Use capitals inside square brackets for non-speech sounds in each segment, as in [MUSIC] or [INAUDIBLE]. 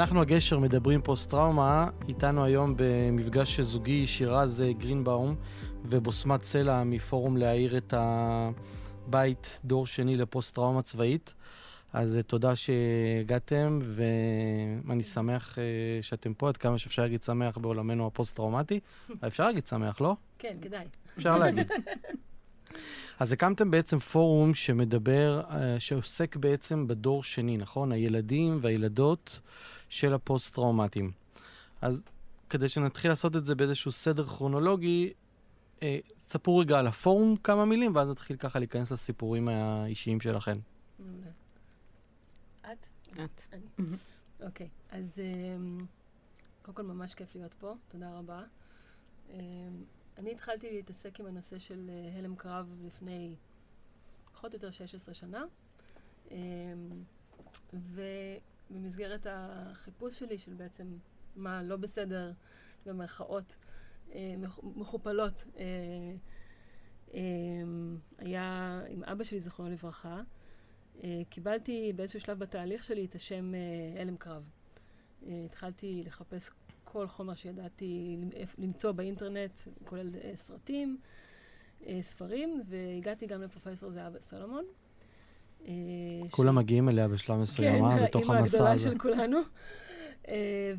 אנחנו הגשר מדברים פוסט-טראומה, איתנו היום במפגש זוגי שירז גרינבאום ובוסמת סלע מפורום להעיר את הבית דור שני לפוסט-טראומה צבאית. אז אה, תודה שהגעתם, ואני שמח אה, שאתם פה, עד כמה שאפשר להגיד שמח בעולמנו הפוסט-טראומטי. [LAUGHS] אפשר להגיד שמח, לא? כן, כדאי. אפשר להגיד. [LAUGHS] אז הקמתם בעצם פורום שמדבר, אה, שעוסק בעצם בדור שני, נכון? הילדים והילדות של הפוסט-טראומטיים. אז כדי שנתחיל לעשות את זה באיזשהו סדר כרונולוגי, תספרו רגע על הפורום כמה מילים, ואז נתחיל ככה להיכנס לסיפורים האישיים שלכם. את? אוקיי, אז אמ, קודם כל ממש כיף להיות פה, תודה רבה. אמ, אני התחלתי להתעסק עם הנושא של אה, הלם קרב לפני פחות או יותר 16 שנה, אמ, ובמסגרת החיפוש שלי של בעצם מה לא בסדר, במרכאות אה, מכופלות, אה, היה עם אבא שלי, זכרונו לברכה, קיבלתי באיזשהו שלב בתהליך שלי את השם הלם קרב. התחלתי לחפש כל חומר שידעתי למצוא באינטרנט, כולל סרטים, ספרים, והגעתי גם לפרופסור זהבה סלומון. כולם ש... מגיעים אליה בשלב מסוים, כן, [LAUGHS] בתוך המסע הזה. כן, האימא הגדולה של כולנו.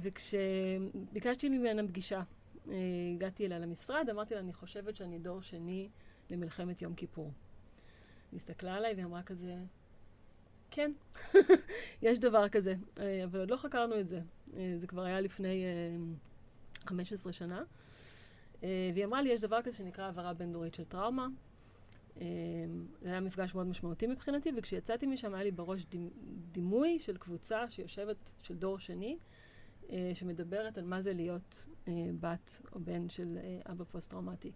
וכשביקשתי ממנה פגישה, הגעתי אליה למשרד, אמרתי לה, אני חושבת שאני דור שני למלחמת יום כיפור. היא הסתכלה עליי והיא אמרה כזה, כן, [LAUGHS] יש דבר כזה, אבל עוד לא חקרנו את זה. אה, זה כבר היה לפני 15 אה, שנה. אה, והיא אמרה לי, יש דבר כזה שנקרא העברה בין-דורית של טראומה. זה היה מפגש מאוד משמעותי מבחינתי, וכשיצאתי משם היה לי בראש דימוי של קבוצה שיושבת, של דור שני, שמדברת על מה זה להיות בת או בן של אבא פוסט-טראומטי.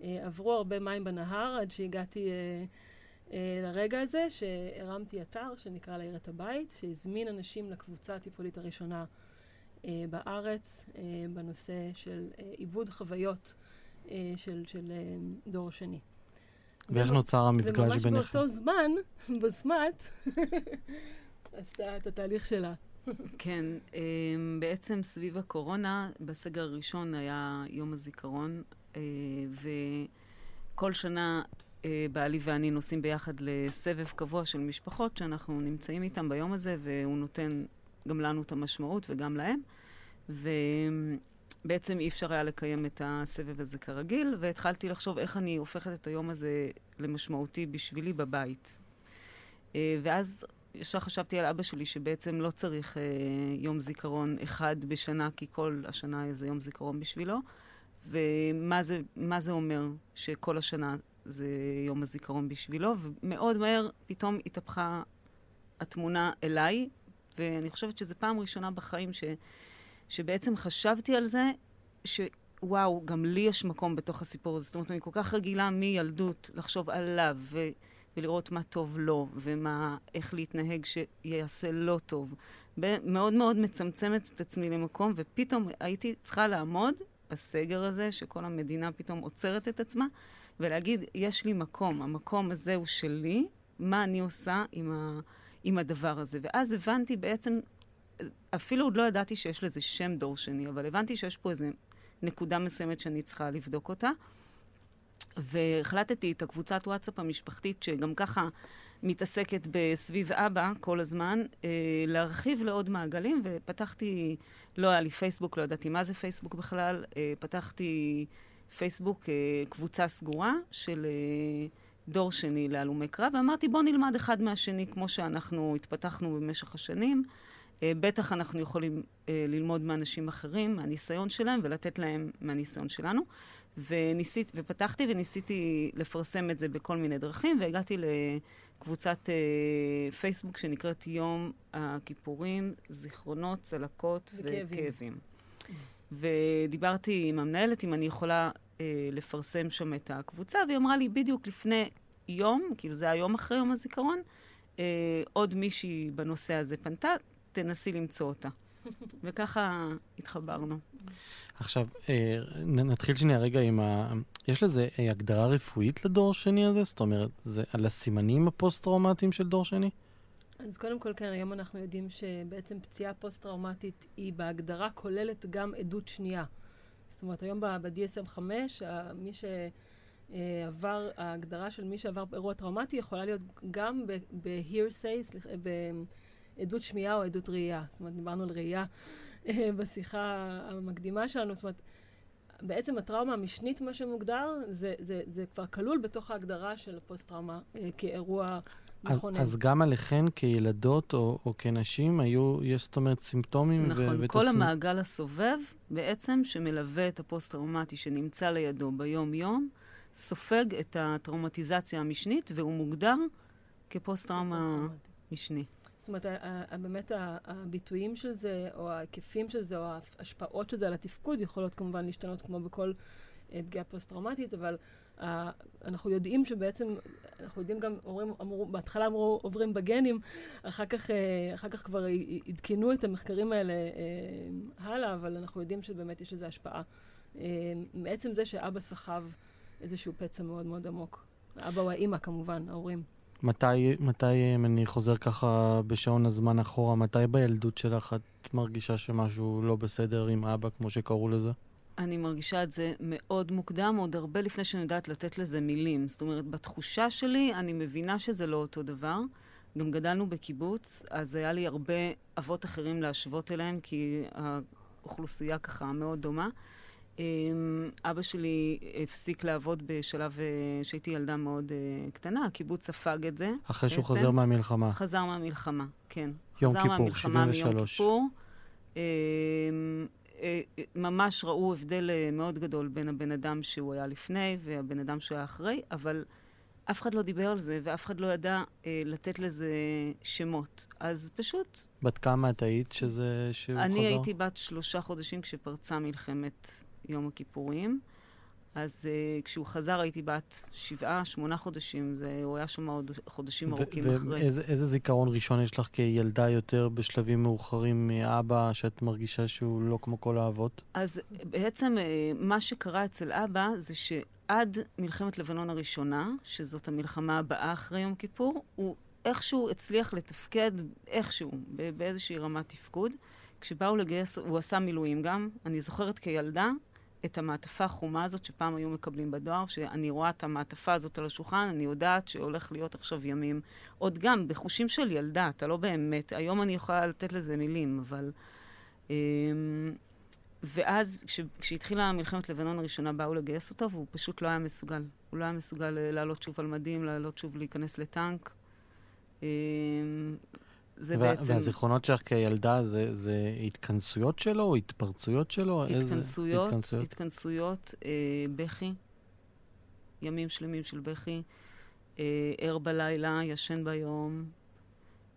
עברו הרבה מים בנהר עד שהגעתי לרגע הזה, שהרמתי אתר שנקרא להעיר את הבית, שהזמין אנשים לקבוצה הטיפולית הראשונה אה, בארץ אה, בנושא של אה, עיבוד חוויות אה, של, של אה, דור שני. ואיך נוצר המפגש ביניכם? וממש באותו זמן, [LAUGHS] בסמת, [LAUGHS] עשתה את התהליך שלה. כן, אה, בעצם סביב הקורונה, בסגר הראשון היה יום הזיכרון, אה, וכל שנה אה, בעלי ואני נוסעים ביחד לסבב קבוע של משפחות שאנחנו נמצאים איתם ביום הזה, והוא נותן גם לנו את המשמעות וגם להם. ובעצם אי אפשר היה לקיים את הסבב הזה כרגיל, והתחלתי לחשוב איך אני הופכת את היום הזה למשמעותי בשבילי בבית. אה, ואז ישר חשבתי על אבא שלי, שבעצם לא צריך אה, יום זיכרון אחד בשנה, כי כל השנה זה יום זיכרון בשבילו. ומה זה, זה אומר שכל השנה זה יום הזיכרון בשבילו, ומאוד מהר פתאום התהפכה התמונה אליי, ואני חושבת שזו פעם ראשונה בחיים ש, שבעצם חשבתי על זה, שוואו, גם לי יש מקום בתוך הסיפור הזה. זאת אומרת, אני כל כך רגילה מילדות לחשוב עליו, ו, ולראות מה טוב לו, ומה, איך להתנהג שיעשה לא טוב. מאוד מאוד מצמצמת את עצמי למקום, ופתאום הייתי צריכה לעמוד בסגר הזה, שכל המדינה פתאום עוצרת את עצמה, ולהגיד, יש לי מקום, המקום הזה הוא שלי, מה אני עושה עם, ה, עם הדבר הזה. ואז הבנתי בעצם, אפילו עוד לא ידעתי שיש לזה שם דור שני, אבל הבנתי שיש פה איזו נקודה מסוימת שאני צריכה לבדוק אותה. והחלטתי את הקבוצת וואטסאפ המשפחתית, שגם ככה מתעסקת בסביב אבא כל הזמן, אה, להרחיב לעוד מעגלים, ופתחתי, לא היה לי פייסבוק, לא ידעתי מה זה פייסבוק בכלל, אה, פתחתי פייסבוק אה, קבוצה סגורה של אה, דור שני להלומי קרב, ואמרתי, בואו נלמד אחד מהשני כמו שאנחנו התפתחנו במשך השנים. אה, בטח אנחנו יכולים ללמוד מאנשים אחרים, מהניסיון שלהם, ולתת להם מהניסיון שלנו. וניסית, ופתחתי וניסיתי לפרסם את זה בכל מיני דרכים, והגעתי לקבוצת אה, פייסבוק שנקראת יום הכיפורים, זיכרונות, צלקות וכאבים. וכאבים. ודיברתי עם המנהלת אם אני יכולה אה, לפרסם שם את הקבוצה, והיא אמרה לי בדיוק לפני יום, כאילו זה היום אחרי יום הזיכרון, אה, עוד מישהי בנושא הזה פנתה, תנסי למצוא אותה. [LAUGHS] וככה התחברנו. עכשיו, אה, נתחיל שנייה רגע עם ה... יש לזה אה, הגדרה רפואית לדור שני הזה? זאת אומרת, זה על הסימנים הפוסט-טראומטיים של דור שני? אז קודם כל, כן, היום אנחנו יודעים שבעצם פציעה פוסט-טראומטית היא בהגדרה כוללת גם עדות שנייה. זאת אומרת, היום ב-DSM-5, מי שעבר, ההגדרה של מי שעבר אירוע טראומטי יכולה להיות גם ב-hearsay, סליחה, בעדות שמיעה או עדות ראייה. זאת אומרת, דיברנו על ראייה אה, בשיחה המקדימה שלנו. זאת אומרת, בעצם הטראומה המשנית, מה שמוגדר, זה, זה, זה כבר כלול בתוך ההגדרה של הפוסט-טראומה אה, כאירוע מכונן. אז, אז גם עליכן כילדות או, או כנשים היו, יש זאת אומרת סימפטומים? נכון, ו- כל ותסמ... המעגל הסובב בעצם, שמלווה את הפוסט-טראומטי שנמצא לידו ביום-יום, סופג את הטראומטיזציה המשנית, והוא מוגדר כפוסט-טראומה משני. זאת אומרת, באמת הביטויים של זה, או ההיקפים של זה, או ההשפעות של זה על התפקוד, יכולות כמובן להשתנות כמו בכל אה, פגיעה פוסט-טראומטית, אבל אנחנו יודעים שבעצם, אנחנו יודעים גם, אומרים, אמרו, בהתחלה אמרו עוברים בגנים, אחר כך, אה, אחר כך כבר עדכנו את המחקרים האלה אה, הלאה, אבל אנחנו יודעים שבאמת יש לזה השפעה. מעצם זה שאבא סחב איזשהו פצע מאוד מאוד עמוק. האבא או האימא כמובן, ההורים. מתי, מתי, אם אני חוזר ככה בשעון הזמן אחורה, מתי בילדות שלך את מרגישה שמשהו לא בסדר עם אבא, כמו שקראו לזה? אני מרגישה את זה מאוד מוקדם, עוד הרבה לפני שאני יודעת לתת לזה מילים. זאת אומרת, בתחושה שלי, אני מבינה שזה לא אותו דבר. גם גדלנו בקיבוץ, אז היה לי הרבה אבות אחרים להשוות אליהם, כי האוכלוסייה ככה מאוד דומה. אמ, אבא שלי הפסיק לעבוד בשלב אה, שהייתי ילדה מאוד אה, קטנה, הקיבוץ ספג את זה. אחרי בעצם. שהוא חזר מהמלחמה. חזר מהמלחמה, כן. יום כיפור, 73. מיום כיפור. אה, ממש ראו הבדל מאוד גדול בין הבן אדם שהוא היה לפני והבן אדם שהוא היה אחרי, אבל אף אחד לא דיבר על זה, ואף אחד לא ידע אה, לתת לזה שמות. אז פשוט... בת כמה את היית שזה... שהוא אני חזר? אני הייתי בת שלושה חודשים כשפרצה מלחמת יום הכיפורים. אז uh, כשהוא חזר הייתי בת שבעה, שמונה חודשים, זה, הוא היה שם עוד חודשים ארוכים אחרי. ואיזה זיכרון ראשון יש לך כילדה יותר בשלבים מאוחרים מאבא, שאת מרגישה שהוא לא כמו כל האבות? אז בעצם uh, מה שקרה אצל אבא זה שעד מלחמת לבנון הראשונה, שזאת המלחמה הבאה אחרי יום כיפור, הוא איכשהו הצליח לתפקד, איכשהו, באיזושהי רמת תפקוד. כשבאו לגייס, הוא עשה מילואים גם. אני זוכרת כילדה, את המעטפה החומה הזאת שפעם היו מקבלים בדואר, שאני רואה את המעטפה הזאת על השולחן, אני יודעת שהולך להיות עכשיו ימים. עוד גם, בחושים של ילדה, אתה לא באמת, היום אני יכולה לתת לזה מילים, אבל... אמ, ואז כש, כשהתחילה מלחמת לבנון הראשונה באו לגייס אותו, והוא פשוט לא היה מסוגל. הוא לא היה מסוגל אה, לעלות שוב על מדים, לעלות שוב להיכנס לטנק. זה בעצם... והזיכרונות שלך כילדה זה, זה התכנסויות שלו או התפרצויות שלו? התכנסויות, איזה... התכנסויות, התכנסויות אה, בכי, ימים שלמים של בכי, אה, ער בלילה, ישן ביום.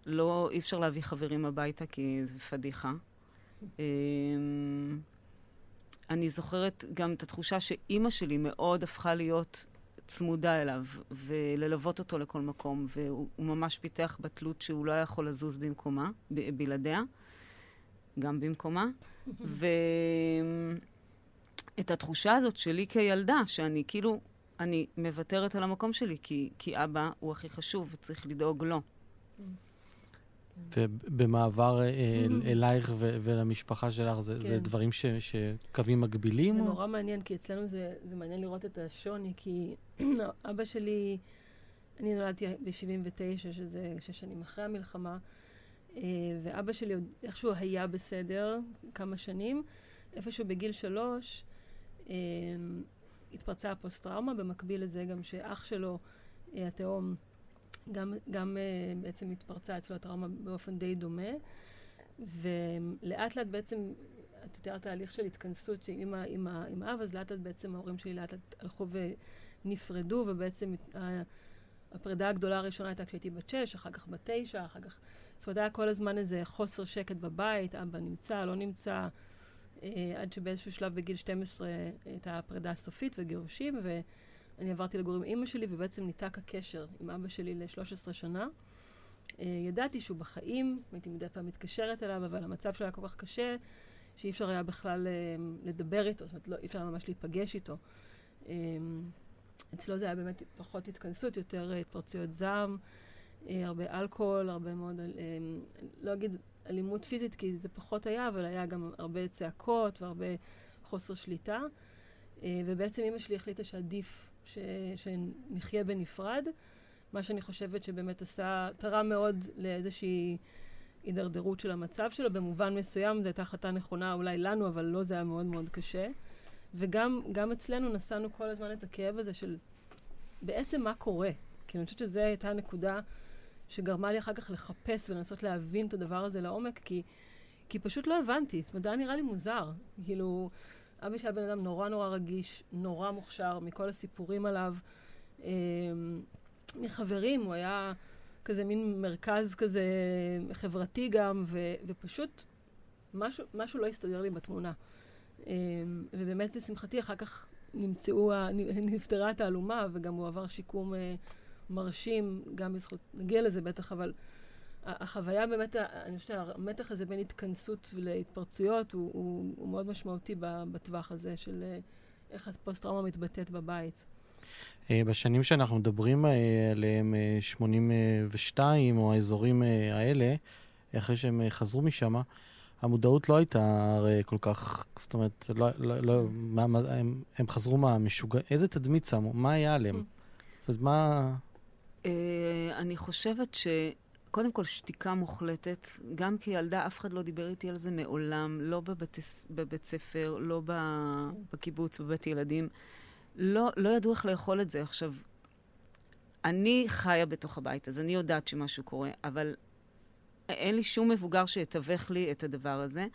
לא, אי אפשר להביא חברים הביתה כי זה פדיחה. אה, אני זוכרת גם את התחושה שאימא שלי מאוד הפכה להיות צמודה אליו וללוות אותו לכל מקום, והוא ממש פיתח בתלות שהוא לא היה יכול לזוז במקומה, ב- בלעדיה, גם במקומה. [LAUGHS] ואת התחושה הזאת שלי כילדה, שאני כאילו, אני מוותרת על המקום שלי, כי, כי אבא הוא הכי חשוב וצריך לדאוג לו. ובמעבר אה, אל, mm-hmm. אלייך ו- ולמשפחה שלך, זה, כן. זה דברים ש- שקווים מגבילים? זה או? נורא מעניין, כי אצלנו זה, זה מעניין לראות את השוני, כי [CLEARS THROAT] אבא שלי, אני נולדתי ב-79, שזה שש שנים אחרי המלחמה, אה, ואבא שלי עוד איכשהו היה בסדר כמה שנים. איפשהו בגיל שלוש אה, התפרצה הפוסט-טראומה, במקביל לזה גם שאח שלו, התאום, גם, גם uh, בעצם התפרצה אצלו הטראומה באופן די דומה, ולאט לאט בעצם, את תיארת תהליך של התכנסות עם, האב, אז לאט לאט בעצם ההורים שלי לאט לאט הלכו ונפרדו, ובעצם הפרידה הגדולה הראשונה הייתה כשהייתי בת שש, אחר כך בת תשע, אחר כך... זאת אומרת, היה כל הזמן איזה חוסר שקט בבית, אבא נמצא, לא נמצא, אה, עד שבאיזשהו שלב בגיל 12 הייתה הפרידה הסופית וגירושים, ו... אני עברתי לגור עם אימא שלי, ובעצם ניתק הקשר עם אבא שלי ל-13 שנה. ידעתי שהוא בחיים, הייתי מדי פעם מתקשרת אליו, אבל המצב שלו היה כל כך קשה, שאי אפשר היה בכלל לדבר איתו, זאת אומרת, לא, אי אפשר ממש להיפגש איתו. אצלו זה היה באמת פחות התכנסות, יותר התפרצויות זעם, הרבה אלכוהול, הרבה מאוד, לא אגיד אלימות פיזית, כי זה פחות היה, אבל היה גם הרבה צעקות והרבה חוסר שליטה. ובעצם אימא שלי החליטה שעדיף ש, שנחיה בנפרד, מה שאני חושבת שבאמת עשה, תרם מאוד לאיזושהי הידרדרות של המצב שלו. במובן מסוים זו הייתה החלטה נכונה אולי לנו, אבל לא, זה היה מאוד מאוד קשה. וגם אצלנו נשאנו כל הזמן את הכאב הזה של בעצם מה קורה. כי אני חושבת שזו הייתה הנקודה שגרמה לי אחר כך לחפש ולנסות להבין את הדבר הזה לעומק, כי, כי פשוט לא הבנתי. זאת אומרת, זה היה נראה לי מוזר. כאילו, אבא שהיה בן אדם נורא נורא רגיש, נורא מוכשר, מכל הסיפורים עליו. אה, מחברים, הוא היה כזה מין מרכז כזה חברתי גם, ו, ופשוט משהו, משהו לא הסתדר לי בתמונה. אה, ובאמת, לשמחתי, אחר כך נמצאו, [LAUGHS] נפתרה התעלומה, וגם הוא עבר שיקום אה, מרשים, גם בזכות, נגיע לזה בטח, אבל החוויה באמת, אני חושבת שהמתח הזה בין התכנסות להתפרצויות הוא, הוא, הוא מאוד משמעותי בטווח הזה של אה, איך הפוסט-טראומה מתבטאת בבית. אה, בשנים שאנחנו מדברים אה, עליהם, 82, או האזורים האלה, אחרי שהם חזרו משם, המודעות לא הייתה הרי כל כך, זאת אומרת, לא, לא, לא, מה, מה, הם, הם חזרו מהמשוגע, איזה תדמית שמו? מה היה עליהם? Mm. זאת אומרת, מה... אני חושבת ש... קודם כל, שתיקה מוחלטת. גם כילדה, אף אחד לא דיבר איתי על זה מעולם, לא בבית, בבית ספר, לא בקיבוץ, בבית ילדים. לא, לא ידעו איך לאכול את זה. עכשיו, אני חיה בתוך הבית, אז אני יודעת שמשהו קורה, אבל אין לי שום מבוגר שיתווך לי את הדבר הזה.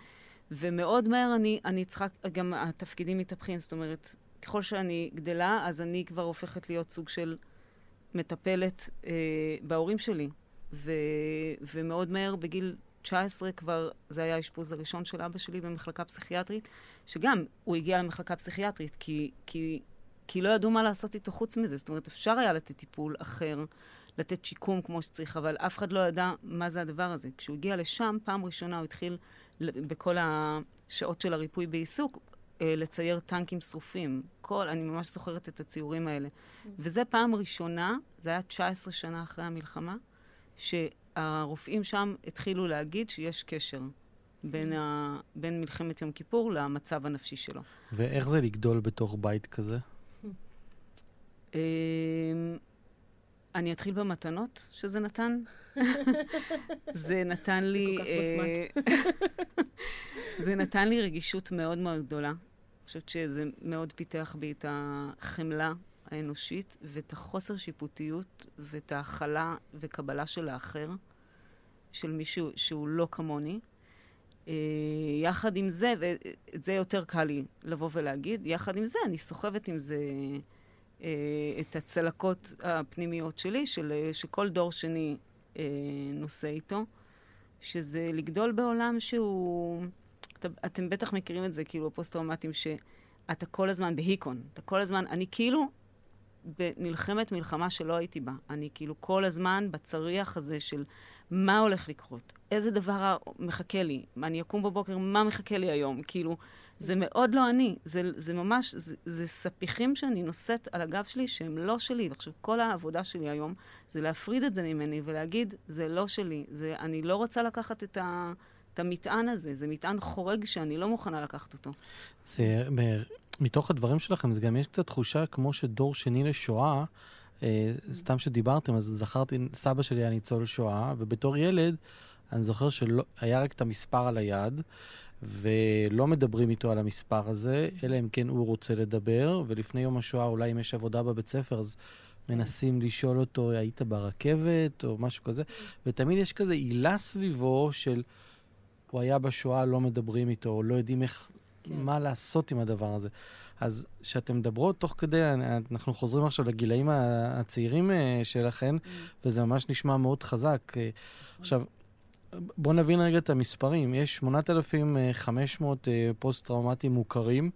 ומאוד מהר אני, אני צריכה, גם התפקידים מתהפכים, זאת אומרת, ככל שאני גדלה, אז אני כבר הופכת להיות סוג של מטפלת אה, בהורים שלי. ו, ומאוד מהר, בגיל 19 כבר, זה היה האשפוז הראשון של אבא שלי במחלקה פסיכיאטרית, שגם הוא הגיע למחלקה פסיכיאטרית כי, כי, כי לא ידעו מה לעשות איתו חוץ מזה. זאת אומרת, אפשר היה לתת טיפול אחר, לתת שיקום כמו שצריך, אבל אף אחד לא ידע מה זה הדבר הזה. כשהוא הגיע לשם, פעם ראשונה הוא התחיל בכל השעות של הריפוי בעיסוק, אה, לצייר טנקים שרופים. כל, אני ממש זוכרת את הציורים האלה. Mm. וזה פעם ראשונה, זה היה 19 שנה אחרי המלחמה, שהרופאים שם התחילו להגיד שיש קשר בין, ה... בין מלחמת יום כיפור למצב הנפשי שלו. ואיך זה לגדול בתוך בית כזה? אמ, אני אתחיל במתנות שזה נתן. [LAUGHS] זה נתן לי... אה, [LAUGHS] זה נתן לי רגישות מאוד מאוד גדולה. אני חושבת שזה מאוד פיתח בי את החמלה האנושית ואת החוסר שיפוטיות ואת ההכלה וקבלה של האחר, של מישהו שהוא לא כמוני. Uh, יחד עם זה, ואת זה יותר קל לי לבוא ולהגיד, יחד עם זה אני סוחבת עם זה uh, את הצלקות הפנימיות שלי, של, שכל דור שני uh, נושא איתו, שזה לגדול בעולם שהוא... את, אתם בטח מכירים את זה, כאילו, הפוסט-טראומטיים, שאתה כל הזמן בהיכון, אתה כל הזמן, אני כאילו נלחמת מלחמה שלא הייתי בה. אני כאילו כל הזמן בצריח הזה של מה הולך לקרות, איזה דבר מחכה לי, אני אקום בבוקר, מה מחכה לי היום? כאילו, זה מאוד לא אני, זה, זה ממש, זה, זה ספיחים שאני נושאת על הגב שלי שהם לא שלי. ועכשיו, כל העבודה שלי היום זה להפריד את זה ממני ולהגיד, זה לא שלי, זה, אני לא רוצה לקחת את ה... את המטען הזה, זה מטען חורג שאני לא מוכנה לקחת אותו. זה מתוך הדברים שלכם, זה גם יש קצת תחושה כמו שדור שני לשואה, אה, סתם שדיברתם, אז זכרתי, סבא שלי היה ניצול שואה, ובתור ילד, אני זוכר שהיה רק את המספר על היד, ולא מדברים איתו על המספר הזה, אלא אם כן הוא רוצה לדבר, ולפני יום השואה, אולי אם יש עבודה בבית ספר, אז מנסים לשאול אותו, היית ברכבת, או משהו כזה, ותמיד יש כזה עילה סביבו של... הוא היה בשואה, לא מדברים איתו, לא יודעים איך כן. מה לעשות עם הדבר הזה. אז כשאתם מדברות תוך כדי, אנחנו חוזרים עכשיו לגילאים הצעירים אה, שלכם, mm. וזה ממש נשמע מאוד חזק. אה, עכשיו, בואו נבין רגע את המספרים. יש 8,500 אה, פוסט-טראומטיים מוכרים,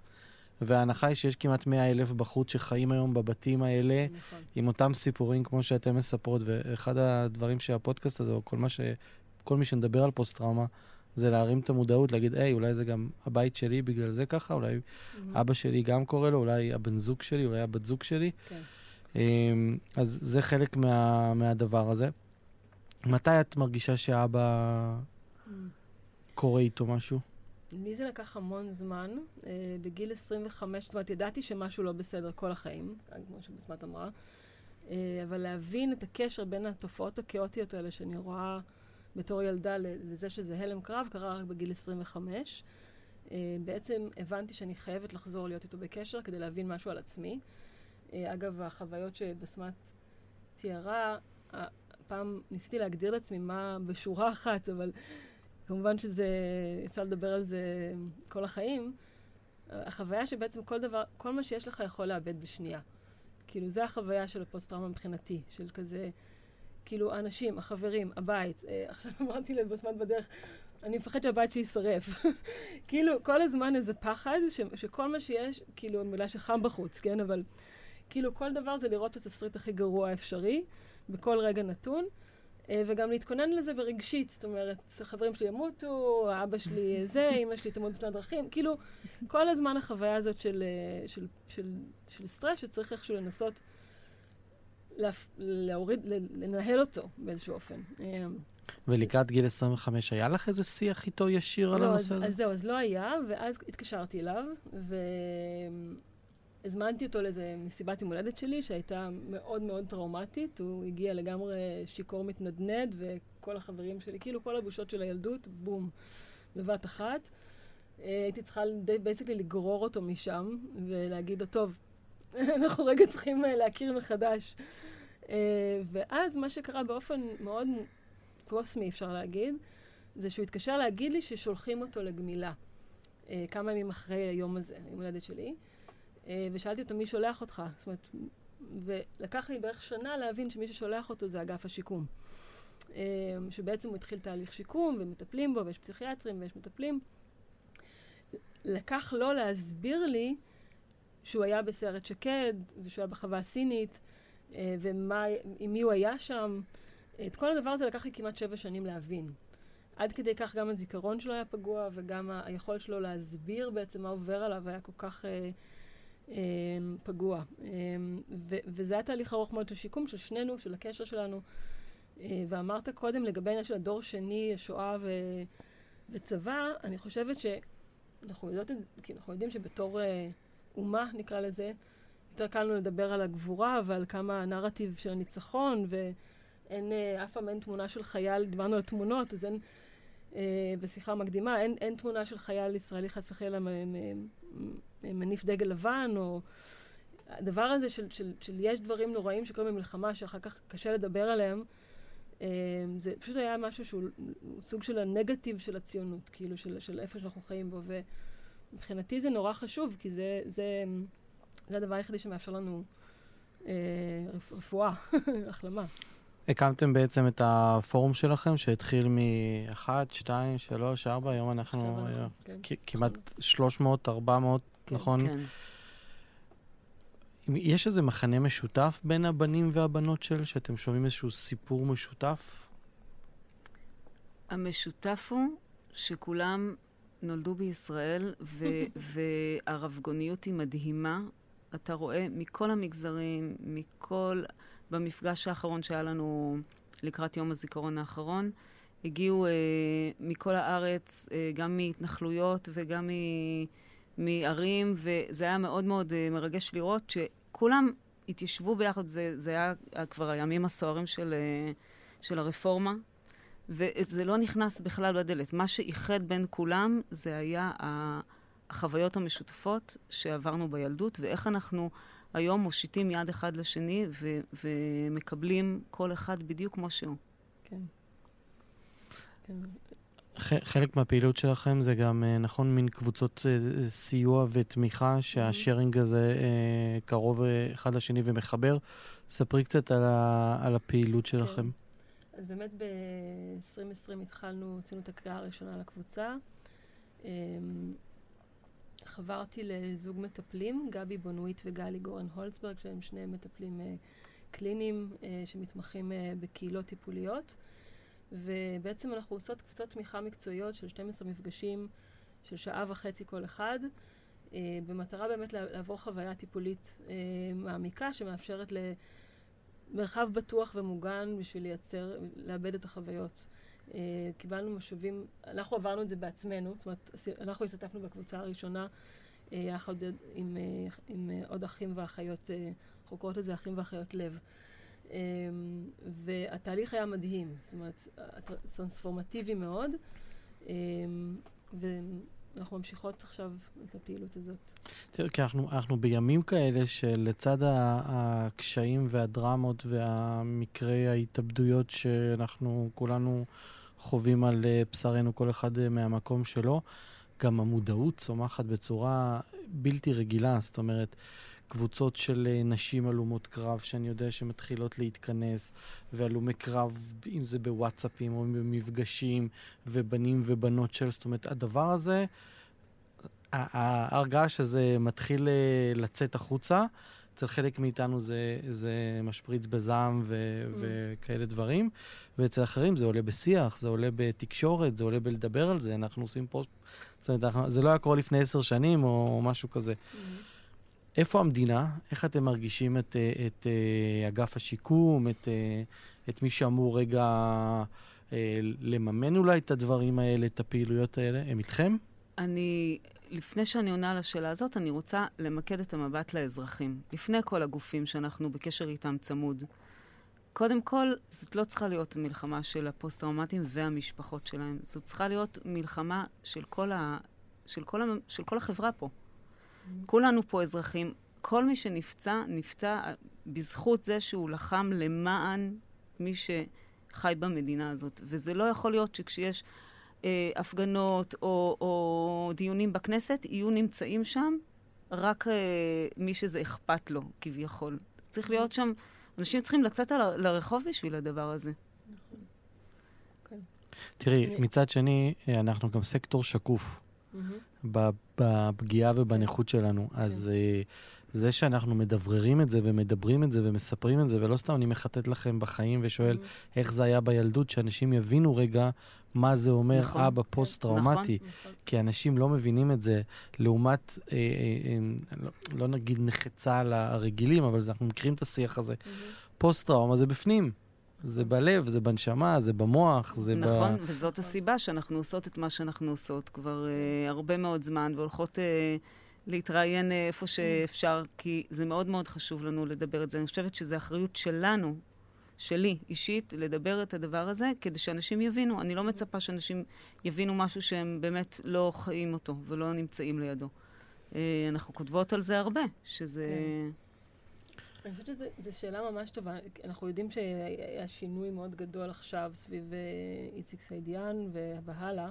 וההנחה היא שיש כמעט 100 אלף בחוץ שחיים היום בבתים האלה, נכון. עם אותם סיפורים כמו שאתם מספרות, ואחד הדברים שהפודקאסט הזה, או כל מה ש... כל מי שנדבר על פוסט-טראומה, זה להרים את המודעות, להגיד, היי, אולי זה גם הבית שלי בגלל זה ככה, אולי מהמם. אבא שלי גם קורא לו, אולי הבן זוג שלי, אולי הבת זוג שלי. כן. אמ, אז זה חלק מה, מהדבר הזה. מתי את מרגישה שאבא מהמם. קורה איתו משהו? לי זה לקח המון זמן. אה, בגיל 25, זאת אומרת, ידעתי שמשהו לא בסדר כל החיים, כמו שבסמת אמרה, אה, אבל להבין את הקשר בין התופעות הכאוטיות האלה שאני רואה בתור ילדה לזה שזה הלם קרב, קרה רק בגיל 25. אה, בעצם הבנתי שאני חייבת לחזור להיות איתו בקשר כדי להבין משהו על עצמי. אה, אגב, החוויות שבסמת תיארה, פעם ניסיתי להגדיר לעצמי מה בשורה אחת, אבל כמובן שזה, אפשר לדבר על זה כל החיים. החוויה שבעצם כל דבר, כל מה שיש לך יכול לאבד בשנייה. כאילו, זה החוויה של הפוסט-טראומה מבחינתי, של כזה, כאילו, האנשים, החברים, הבית. אה, [LAUGHS] עכשיו אמרתי לבסמת בדרך, אני מפחד שהבית שלי יישרף. [LAUGHS] כאילו, כל הזמן איזה פחד, ש, שכל מה שיש, כאילו, מילה שחם בחוץ, כן? אבל כאילו, כל דבר זה לראות את התסריט הכי גרוע האפשרי, בכל רגע נתון. אה, וגם להתכונן לזה ברגשית, זאת אומרת, החברים שלי ימותו, אבא שלי [LAUGHS] זה, אמא שלי תמות בתנועת דרכים, כאילו, כל הזמן החוויה הזאת של, אה, של, של, של סטרס שצריך איכשהו לנסות. להוריד, לנהל אותו באיזשהו אופן. אה, ולקראת גיל 25, היה לך איזה שיח איתו ישיר על לא, הנושא אז, הזה? אז זהו, אז לא היה, ואז התקשרתי אליו, והזמנתי אותו לאיזה מסיבת יום הולדת שלי, שהייתה מאוד מאוד טראומטית. הוא הגיע לגמרי שיכור מתנדנד, וכל החברים שלי, כאילו כל הבושות של הילדות, בום, בבת אחת. אה, הייתי צריכה basically לגרור אותו משם, ולהגיד לו, טוב, [LAUGHS] אנחנו רגע צריכים אה, להכיר מחדש. אה, ואז מה שקרה באופן מאוד קוסמי, אפשר להגיד, זה שהוא התקשר להגיד לי ששולחים אותו לגמילה. אה, כמה ימים אחרי היום הזה, יום הולדת שלי. ושאלתי אותו, מי שולח אותך? זאת אומרת, ולקח לי בערך שנה להבין שמי ששולח אותו זה אגף השיקום. שבעצם הוא התחיל תהליך שיקום, ומטפלים בו, ויש פסיכיאטרים ויש מטפלים. לקח לו להסביר לי שהוא היה בסרט שקד, ושהוא היה בחווה הסינית, אה, ומה, עם מי הוא היה שם. את כל הדבר הזה לקח לי כמעט שבע שנים להבין. עד כדי כך גם הזיכרון שלו היה פגוע, וגם היכולת שלו להסביר בעצם מה עובר עליו היה כל כך אה, אה, פגוע. אה, ו- וזה היה תהליך ארוך מאוד של שיקום, של שנינו, של הקשר שלנו. אה, ואמרת קודם לגבי העניין של הדור שני, שואה ו- וצבא, אני חושבת שאנחנו יודעות את זה, כי אנחנו יודעים שבתור אה, אומה, נקרא לזה, יותר קל לנו לדבר על הגבורה ועל כמה הנרטיב של הניצחון, ואין, אה, אף פעם אין תמונה של חייל, דיברנו על תמונות, אז אין, אה, בשיחה מקדימה, אין, אין תמונה של חייל ישראלי חס וחלילה מניף דגל לבן, או הדבר הזה של, של, של יש דברים נוראים שקורים במלחמה, שאחר כך קשה לדבר עליהם, אה, זה פשוט היה משהו שהוא סוג של הנגטיב של הציונות, כאילו, של, של איפה שאנחנו חיים בו, ומבחינתי זה נורא חשוב, כי זה, זה, זה הדבר היחידי שמאפשר לנו אה, רפ, רפואה, [LAUGHS] החלמה. הקמתם בעצם את הפורום שלכם, שהתחיל מ-1, 2, 3, 4, היום אנחנו עכשיו אה, כן. כ- כמעט 300, 400, נכון? כן. יש איזה מחנה משותף בין הבנים והבנות של, שאתם שומעים איזשהו סיפור משותף? המשותף הוא שכולם נולדו בישראל, ו- [LAUGHS] והרבגוניות היא מדהימה. אתה רואה מכל המגזרים, מכל... במפגש האחרון שהיה לנו לקראת יום הזיכרון האחרון, הגיעו אה, מכל הארץ, אה, גם מהתנחלויות וגם מ- מערים, וזה היה מאוד מאוד אה, מרגש לראות שכולם התיישבו ביחד. זה, זה היה כבר הימים הסוערים של, אה, של הרפורמה. וזה לא נכנס בכלל בדלת. מה שאיחד בין כולם זה היה החוויות המשותפות שעברנו בילדות, ואיך אנחנו היום מושיטים יד אחד לשני ו- ומקבלים כל אחד בדיוק כמו שהוא. כן. כן. חלק מהפעילות שלכם זה גם, אה, נכון, מין קבוצות אה, סיוע ותמיכה, שהשארינג הזה אה, קרוב אה, אחד לשני ומחבר. ספרי קצת על, ה- על הפעילות שלכם. אז באמת ב-2020 התחלנו, עשינו את הקריאה הראשונה לקבוצה. אמ, חברתי לזוג מטפלים, גבי בונוויט וגלי גורן הולצברג, שהם שני מטפלים uh, קליניים uh, שמתמחים uh, בקהילות טיפוליות. ובעצם אנחנו עושות קבוצות תמיכה מקצועיות של 12 מפגשים של שעה וחצי כל אחד, במטרה באמת לעבור חוויה טיפולית מעמיקה שמאפשרת למרחב בטוח ומוגן בשביל לייצר, לאבד את החוויות. Uh, קיבלנו משובים, אנחנו עברנו את זה בעצמנו, זאת אומרת, אנחנו השתתפנו בקבוצה הראשונה uh, יחד עם, uh, עם עוד אחים ואחיות, uh, חוקרות לזה אחים ואחיות לב. והתהליך היה מדהים, זאת אומרת, טרנספורמטיבי מאוד, um, ואנחנו ממשיכות עכשיו את הפעילות הזאת. תראה, כי אנחנו, אנחנו בימים כאלה שלצד הקשיים והדרמות והמקרי ההתאבדויות שאנחנו כולנו חווים על אה, בשרנו, כל אחד אה, מהמקום שלו, גם המודעות צומחת בצורה בלתי רגילה, זאת אומרת, קבוצות של אה, נשים הלומות קרב, שאני יודע שמתחילות להתכנס, והלומי קרב, אם זה בוואטסאפים או במפגשים, ובנים ובנות של, זאת אומרת, הדבר הזה, ההרגש הזה מתחיל לצאת החוצה. אצל חלק מאיתנו זה, זה משפריץ בזעם ו, mm. וכאלה דברים, ואצל אחרים זה עולה בשיח, זה עולה בתקשורת, זה עולה בלדבר על זה. אנחנו עושים פה... זאת אומרת, זה לא היה קורה לפני עשר שנים או משהו כזה. Mm. איפה המדינה? איך אתם מרגישים את, את, את אה, אגף השיקום, את, אה, את מי שאמור רגע אה, לממן אולי את הדברים האלה, את הפעילויות האלה? הם איתכם? אני לפני שאני עונה על השאלה הזאת, אני רוצה למקד את המבט לאזרחים. לפני כל הגופים שאנחנו בקשר איתם צמוד. קודם כל, זאת לא צריכה להיות מלחמה של הפוסט-טראומטיים והמשפחות שלהם. זאת צריכה להיות מלחמה של כל, ה... של כל. של כל החברה פה. Mm-hmm. כולנו פה אזרחים. כל מי שנפצע, נפצע בזכות זה שהוא לחם למען מי שחי במדינה הזאת. וזה לא יכול להיות שכשיש אה, הפגנות או, או דיונים בכנסת, יהיו נמצאים שם רק אה, מי שזה אכפת לו, כביכול. צריך להיות שם, אנשים צריכים לצאת ל, לרחוב בשביל הדבר הזה. כן. תראי, מצד שני, אה, אנחנו גם סקטור שקוף בפגיעה ובנכות שלנו. אז כן. זה שאנחנו מדבררים את זה ומדברים את זה ומספרים את זה, ולא סתם אני מחטט לכם בחיים ושואל mm-hmm. איך זה היה בילדות, שאנשים יבינו רגע מה זה אומר נכון, אבא פוסט-טראומטי. נכון, נכון. כי אנשים לא מבינים את זה, לעומת, אה, אה, אה, לא, לא נגיד נכי צה"ל הרגילים, אבל אנחנו מכירים את השיח הזה. Mm-hmm. פוסט-טראומה זה בפנים. זה בלב, זה בנשמה, זה במוח, זה נכון, ב... נכון, וזאת הסיבה שאנחנו עושות את מה שאנחנו עושות כבר אה, הרבה מאוד זמן, והולכות... אה, להתראיין אה, איפה שאפשר, כי זה מאוד מאוד חשוב לנו לדבר את זה. אני חושבת שזו אחריות שלנו, שלי, אישית, לדבר את הדבר הזה, כדי שאנשים יבינו. אני לא מצפה שאנשים יבינו משהו שהם באמת לא חיים אותו ולא נמצאים לידו. אה, אנחנו כותבות על זה הרבה, שזה... כן. אני חושבת שזו שאלה ממש טובה. אנחנו יודעים שהיה שינוי מאוד גדול עכשיו סביב אה, איציק סעידיאן והלאה.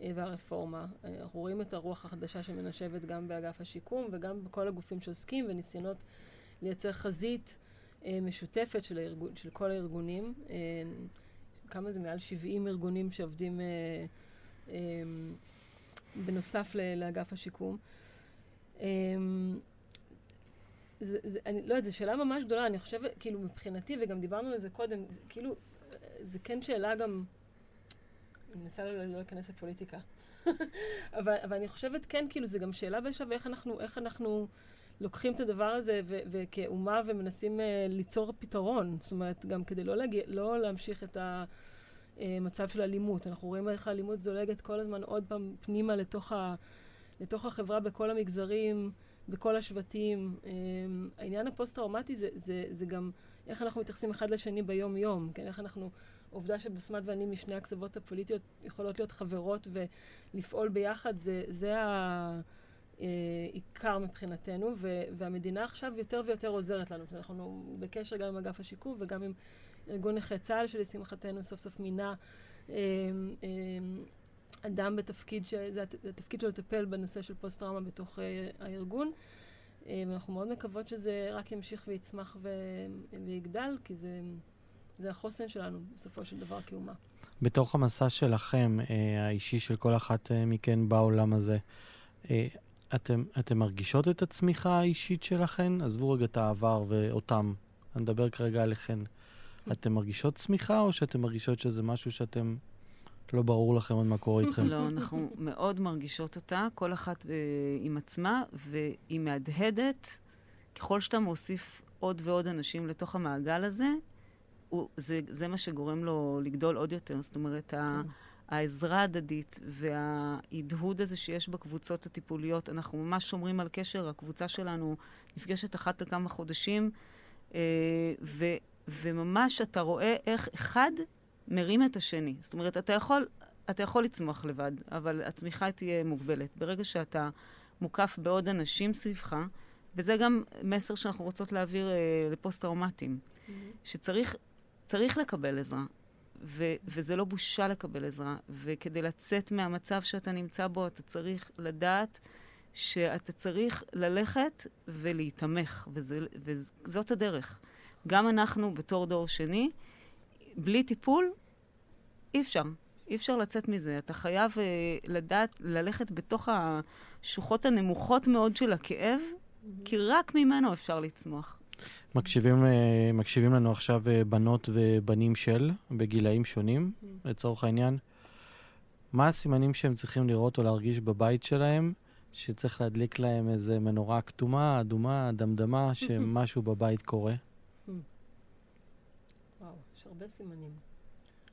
אה, והרפורמה. אה, אנחנו רואים את הרוח החדשה שמנשבת גם באגף השיקום וגם בכל הגופים שעוסקים וניסיונות לייצר חזית משותפת של, הארגון, של כל הארגונים. כמה זה? מעל 70 ארגונים שעובדים בנוסף לאגף השיקום. זה, זה, אני לא יודעת, זו שאלה ממש גדולה, אני חושבת, כאילו, מבחינתי, וגם דיברנו על זה קודם, כאילו, זה כן שאלה גם אני מנסה לא, לא להיכנס לפוליטיקה. [LAUGHS] אבל, אבל אני חושבת, כן, כאילו, זה גם שאלה בשלב איך אנחנו, איך אנחנו לוקחים את הדבר הזה ו- וכאומה ומנסים uh, ליצור פתרון. זאת אומרת, גם כדי לא, להגיע, לא להמשיך את המצב של אלימות. אנחנו רואים איך האלימות זולגת כל הזמן עוד פעם פנימה לתוך, ה, לתוך החברה בכל המגזרים, בכל השבטים. Um, העניין הפוסט-טראומטי זה, זה, זה גם איך אנחנו מתייחסים אחד לשני ביום-יום, כן? איך אנחנו... העובדה שבסמת ואני משני הקצוות הפוליטיות יכולות להיות חברות ולפעול ביחד, זה, זה העיקר מבחינתנו, ו, והמדינה עכשיו יותר ויותר עוזרת לנו. אנחנו בקשר גם עם אגף השיקום וגם עם ארגון נכי צה"ל, שלשמחתנו סוף סוף מינה אה, אה, אדם בתפקיד, ש... זה התפקיד שלו לטפל בנושא של פוסט-טראומה בתוך אה, הארגון. ואנחנו מאוד מקוות שזה רק ימשיך ויצמח ו... ויגדל, כי זה... זה החוסן שלנו, בסופו של דבר, כאומה. בתוך המסע שלכם, אה, האישי של כל אחת אה, מכן בעולם הזה, אה, אתם, אתם מרגישות את הצמיחה האישית שלכן? עזבו רגע את העבר ואותם. אני מדבר כרגע עליכן. אתן מרגישות צמיחה, או שאתן מרגישות שזה משהו שאתם... לא ברור לכם עוד מה קורה איתכם? לא, אנחנו מאוד מרגישות אותה, כל אחת אה, עם עצמה, והיא מהדהדת. ככל שאתה מוסיף עוד ועוד אנשים לתוך המעגל הזה, הוא, זה, זה מה שגורם לו לגדול עוד יותר. זאת אומרת, כן. העזרה ההדדית וההדהוד הזה שיש בקבוצות הטיפוליות, אנחנו ממש שומרים על קשר, הקבוצה שלנו נפגשת אחת לכמה חודשים, אה, ו, וממש אתה רואה איך אחד מרים את השני. זאת אומרת, אתה יכול, אתה יכול לצמוח לבד, אבל הצמיחה תהיה מוגבלת. ברגע שאתה מוקף בעוד אנשים סביבך, וזה גם מסר שאנחנו רוצות להעביר אה, לפוסט-טראומטיים, mm-hmm. שצריך לקבל עזרה. ו- וזה לא בושה לקבל עזרה. וכדי לצאת מהמצב שאתה נמצא בו, אתה צריך לדעת שאתה צריך ללכת ולהיתמך, וזה, וזאת הדרך. גם אנחנו, בתור דור שני, בלי טיפול, אי אפשר. אי אפשר לצאת מזה. אתה חייב uh, לדעת, ללכת בתוך השוחות הנמוכות מאוד של הכאב, mm-hmm. כי רק ממנו אפשר לצמוח. מקשיבים, אה, מקשיבים לנו עכשיו אה, בנות ובנים של, בגילאים שונים, mm. לצורך העניין. מה הסימנים שהם צריכים לראות או להרגיש בבית שלהם, שצריך להדליק להם איזה מנורה כתומה, אדומה, דמדמה, שמשהו בבית קורה? הרבה סימנים.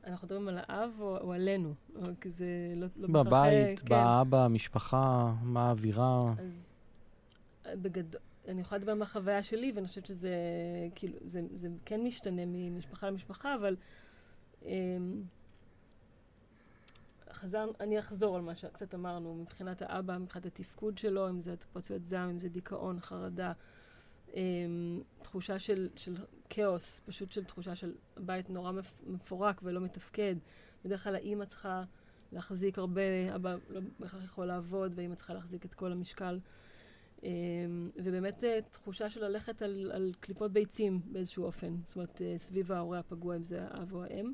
אנחנו מדברים על האב או, או עלינו? או, כי זה לא, לא בבית, כן. באבא, משפחה, מה האווירה? אז בגדול... אני יכולה לדבר מהחוויה שלי, ואני חושבת שזה, כאילו, זה, זה כן משתנה ממשפחה למשפחה, אבל אמ, חזר, אני אחזור על מה שקצת אמרנו, מבחינת האבא, מבחינת התפקוד שלו, אם זה התפרצויות זעם, אם זה דיכאון, חרדה, אמ, תחושה של, של כאוס, פשוט של תחושה של בית נורא מפורק ולא מתפקד. בדרך כלל האימא צריכה להחזיק הרבה, אבא לא בהכרח יכול לעבוד, והאימא צריכה להחזיק את כל המשקל. אמ, ובאמת אה, תחושה של ללכת על, על קליפות ביצים באיזשהו אופן, זאת אומרת, אה, סביב ההורה הפגוע, אם זה האב או האם.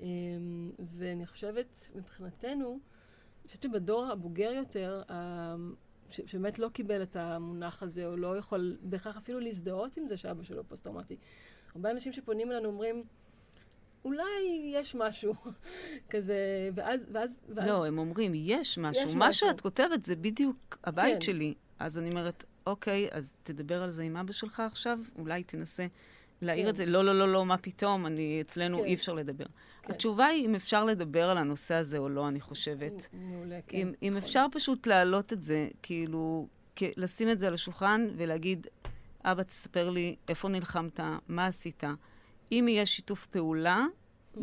אמ, ואני חושבת, מבחינתנו, אני חושבת שבדור הבוגר יותר, שבאמת לא קיבל את המונח הזה, או לא יכול בהכרח אפילו להזדהות עם זה שאבא שלו פוסט-טראומטי. הרבה אנשים שפונים אלינו אומרים, אולי יש משהו [LAUGHS] כזה, ואז, ואז, ואז... לא, הם אומרים, יש משהו. יש מה משהו. שאת כותבת זה בדיוק הבית כן. שלי. אז אני אומרת, אוקיי, אז תדבר על זה עם אבא שלך עכשיו, אולי תנסה להעיר כן. את זה. לא, לא, לא, לא, מה פתאום, אני, אצלנו כן. אי אפשר לדבר. כן. התשובה היא אם אפשר לדבר על הנושא הזה או לא, אני חושבת. מעולה, כן. אם, אם נכון. אפשר פשוט להעלות את זה, כאילו, לשים את זה על השולחן ולהגיד, אבא, תספר לי איפה נלחמת, מה עשית. אם יהיה שיתוף פעולה,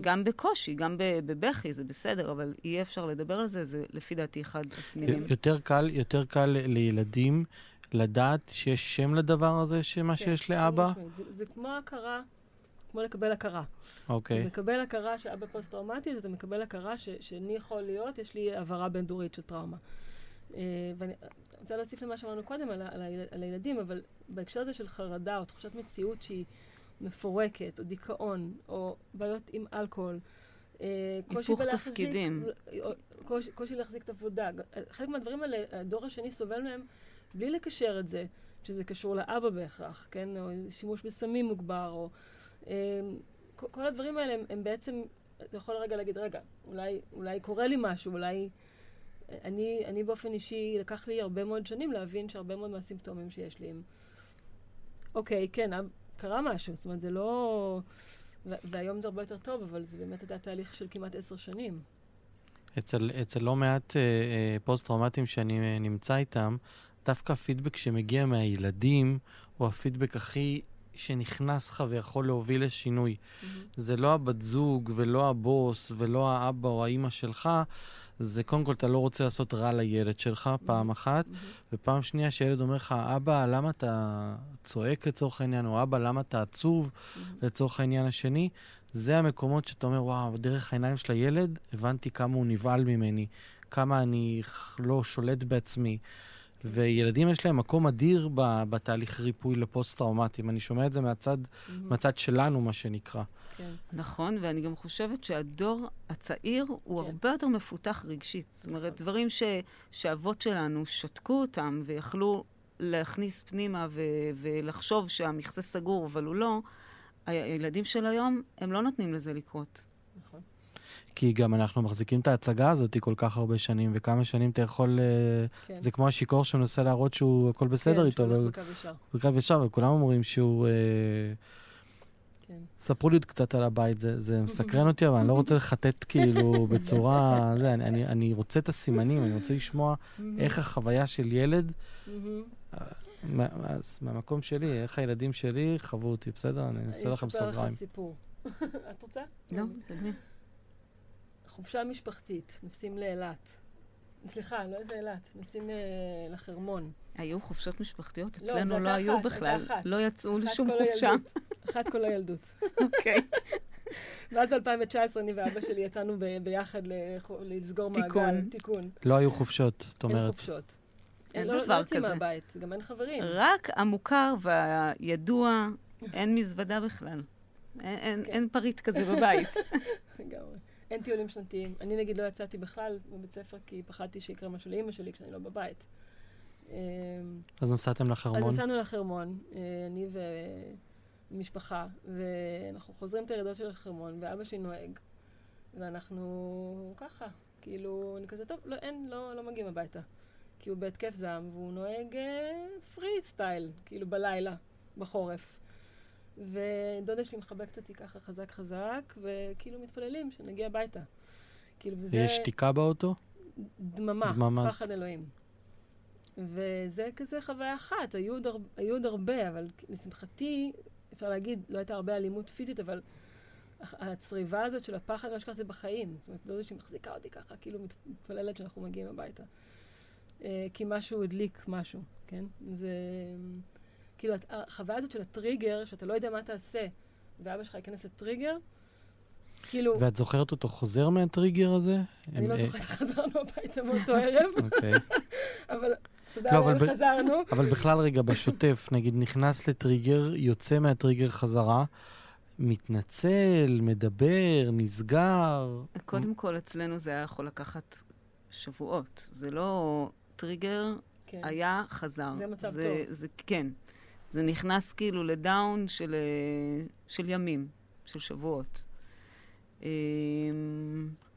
גם בקושי, גם בבכי, זה בסדר, אבל יהיה אפשר לדבר על זה, זה לפי דעתי אחד הסמינים. יותר קל, יותר קל לילדים לדעת שיש שם לדבר הזה, שמה כן, שיש לאבא? זה, זה כמו הכרה, כמו לקבל הכרה. אוקיי. אתה מקבל הכרה שאבא פוסט-טראומטי, אז אתה מקבל הכרה ש, שאני יכול להיות, יש לי העברה בין-דורית של טראומה. Uh, ואני רוצה להוסיף למה שאמרנו קודם על, על, על הילדים, אבל בהקשר הזה של חרדה או תחושת מציאות שהיא... מפורקת, או דיכאון, או בעיות עם אלכוהול. אה, היפוך תפקידים. קושי, קושי להחזיק את העבודה. חלק מהדברים האלה, הדור השני סובל מהם בלי לקשר את זה, שזה קשור לאבא בהכרח, כן? או שימוש בסמים מוגבר, או... אה, כל הדברים האלה הם, הם בעצם, אתה יכול רגע להגיד, רגע, אולי, אולי קורה לי משהו, אולי... אני, אני באופן אישי, לקח לי הרבה מאוד שנים להבין שהרבה מאוד מהסימפטומים שיש לי הם... אוקיי, כן, קרה משהו, זאת אומרת, זה לא... והיום זה הרבה יותר טוב, אבל זה באמת היה תהליך של כמעט עשר שנים. אצל, אצל לא מעט אה, אה, פוסט-טראומטיים שאני אה, נמצא איתם, דווקא הפידבק שמגיע מהילדים הוא הפידבק הכי שנכנס לך ויכול להוביל לשינוי. Mm-hmm. זה לא הבת זוג ולא הבוס ולא האבא או האימא שלך, זה קודם כל אתה לא רוצה לעשות רע לילד שלך, mm-hmm. פעם אחת, mm-hmm. ופעם שנייה שילד אומר לך, אבא, למה אתה צועק לצורך העניין, או אבא, למה אתה עצוב mm-hmm. לצורך העניין השני, זה המקומות שאתה אומר, וואו, דרך העיניים של הילד הבנתי כמה הוא נבהל ממני, כמה אני לא שולט בעצמי. וילדים יש להם מקום אדיר ב- בתהליך ריפוי לפוסט-טראומטיים. אני שומע את זה מהצד, מהמם. מהצד שלנו, מה שנקרא. כן. נכון, ואני גם חושבת שהדור הצעיר הוא כן. הרבה יותר מפותח רגשית. זאת אומרת, דברים ש, שאבות שלנו שתקו אותם ויכלו להכניס פנימה ו, ולחשוב שהמכסה סגור, אבל הוא לא, הילדים של היום, הם לא נותנים לזה לקרות. כי גם אנחנו מחזיקים את ההצגה הזאת כל כך הרבה שנים, וכמה שנים אתה יכול... אה, כן. זה כמו השיכור שמנסה להראות שהוא הכל בסדר כן, איתו, שהולך אבל בקו ישר. הוא קו ישר, וכולם אומרים שהוא... אה, כן. ספרו לי עוד קצת על הבית, זה, זה מסקרן אותי, אבל אני לא רוצה [LAUGHS] לחטט כאילו [LAUGHS] בצורה... זה, אני, אני, אני רוצה את הסימנים, אני רוצה לשמוע. איך החוויה של ילד. מה- אז מהמקום שלי, איך הילדים שלי חוו אותי, בסדר? אני אעשה לכם אני אספר סוגריים. לך סיפור. [LAUGHS] את רוצה? לא? תדמי. חופשה משפחתית, נוסעים לאילת. סליחה, לא איזה אילת, נוסעים אה, לחרמון. היו חופשות משפחתיות? לא, אצלנו לא הייתה היו אחת, בכלל. אחת. לא יצאו אחת לשום חופשה. אחת כל הילדות. אוקיי. [LAUGHS] ואז ב-2019 אני ואבא שלי יצאנו ב- ביחד לסגור תיקון. מעגל. תיקון. לא היו חופשות, את אין אומרת. חופשות. אין לא- דבר לא יוצאים כזה. מהבית, גם אין חברים. רק המוכר והידוע, אין מזוודה בכלל. אין, אין, כן. אין פריט כזה בבית. [LAUGHS] לגמרי. אין טיולים שנתיים. אני נגיד לא יצאתי בכלל בבית ספר כי פחדתי שיקרה משהו לאימא שלי כשאני לא בבית. אמ, אז נסעתם אז לחרמון. נסענו לחרמון, אה, אני ומשפחה, ואנחנו חוזרים את הירידות של החרמון, ואבא שלי נוהג, ואנחנו ככה, כאילו, אני כזה, טוב, לא, אין, לא, לא מגיעים הביתה. כי הוא בהתקף זעם, והוא נוהג פרי סטייל, כאילו בלילה, בחורף. ודודה שלי מחבקת אותי ככה חזק חזק, וכאילו מתפללים שנגיע הביתה. כאילו, וזה... ויש שתיקה באוטו? דממה, דממה. פחד אלוהים. וזה כזה חוויה אחת, היו עוד, הר... היו עוד הרבה, אבל לשמחתי, אפשר להגיד, לא הייתה הרבה אלימות פיזית, אבל הצריבה הזאת של הפחד, לא שקרתי בחיים. זאת אומרת, דודה שהיא מחזיקה אותי ככה, כאילו מת- מתפללת שאנחנו מגיעים הביתה. אה, כי משהו הדליק משהו, כן? זה... כאילו, החוויה הזאת של הטריגר, שאתה לא יודע מה תעשה, ואבא שלך ייכנס לטריגר, כאילו, ואת זוכרת אותו חוזר מהטריגר הזה? אני לא אה, זוכרת חזרנו הביתה מאותו ערב. אוקיי. [LAUGHS] אבל תודה לא, לאל אבל ב- חזרנו. אבל בכלל רגע, בשוטף, נגיד נכנס לטריגר, יוצא מהטריגר חזרה, מתנצל, מדבר, נסגר. קודם כל, אצלנו זה היה יכול לקחת שבועות. זה לא טריגר, כן. היה, חזר. זה מצב זה, טוב. זה, כן. זה נכנס כאילו לדאון של, אה, של ימים, של שבועות. אמ,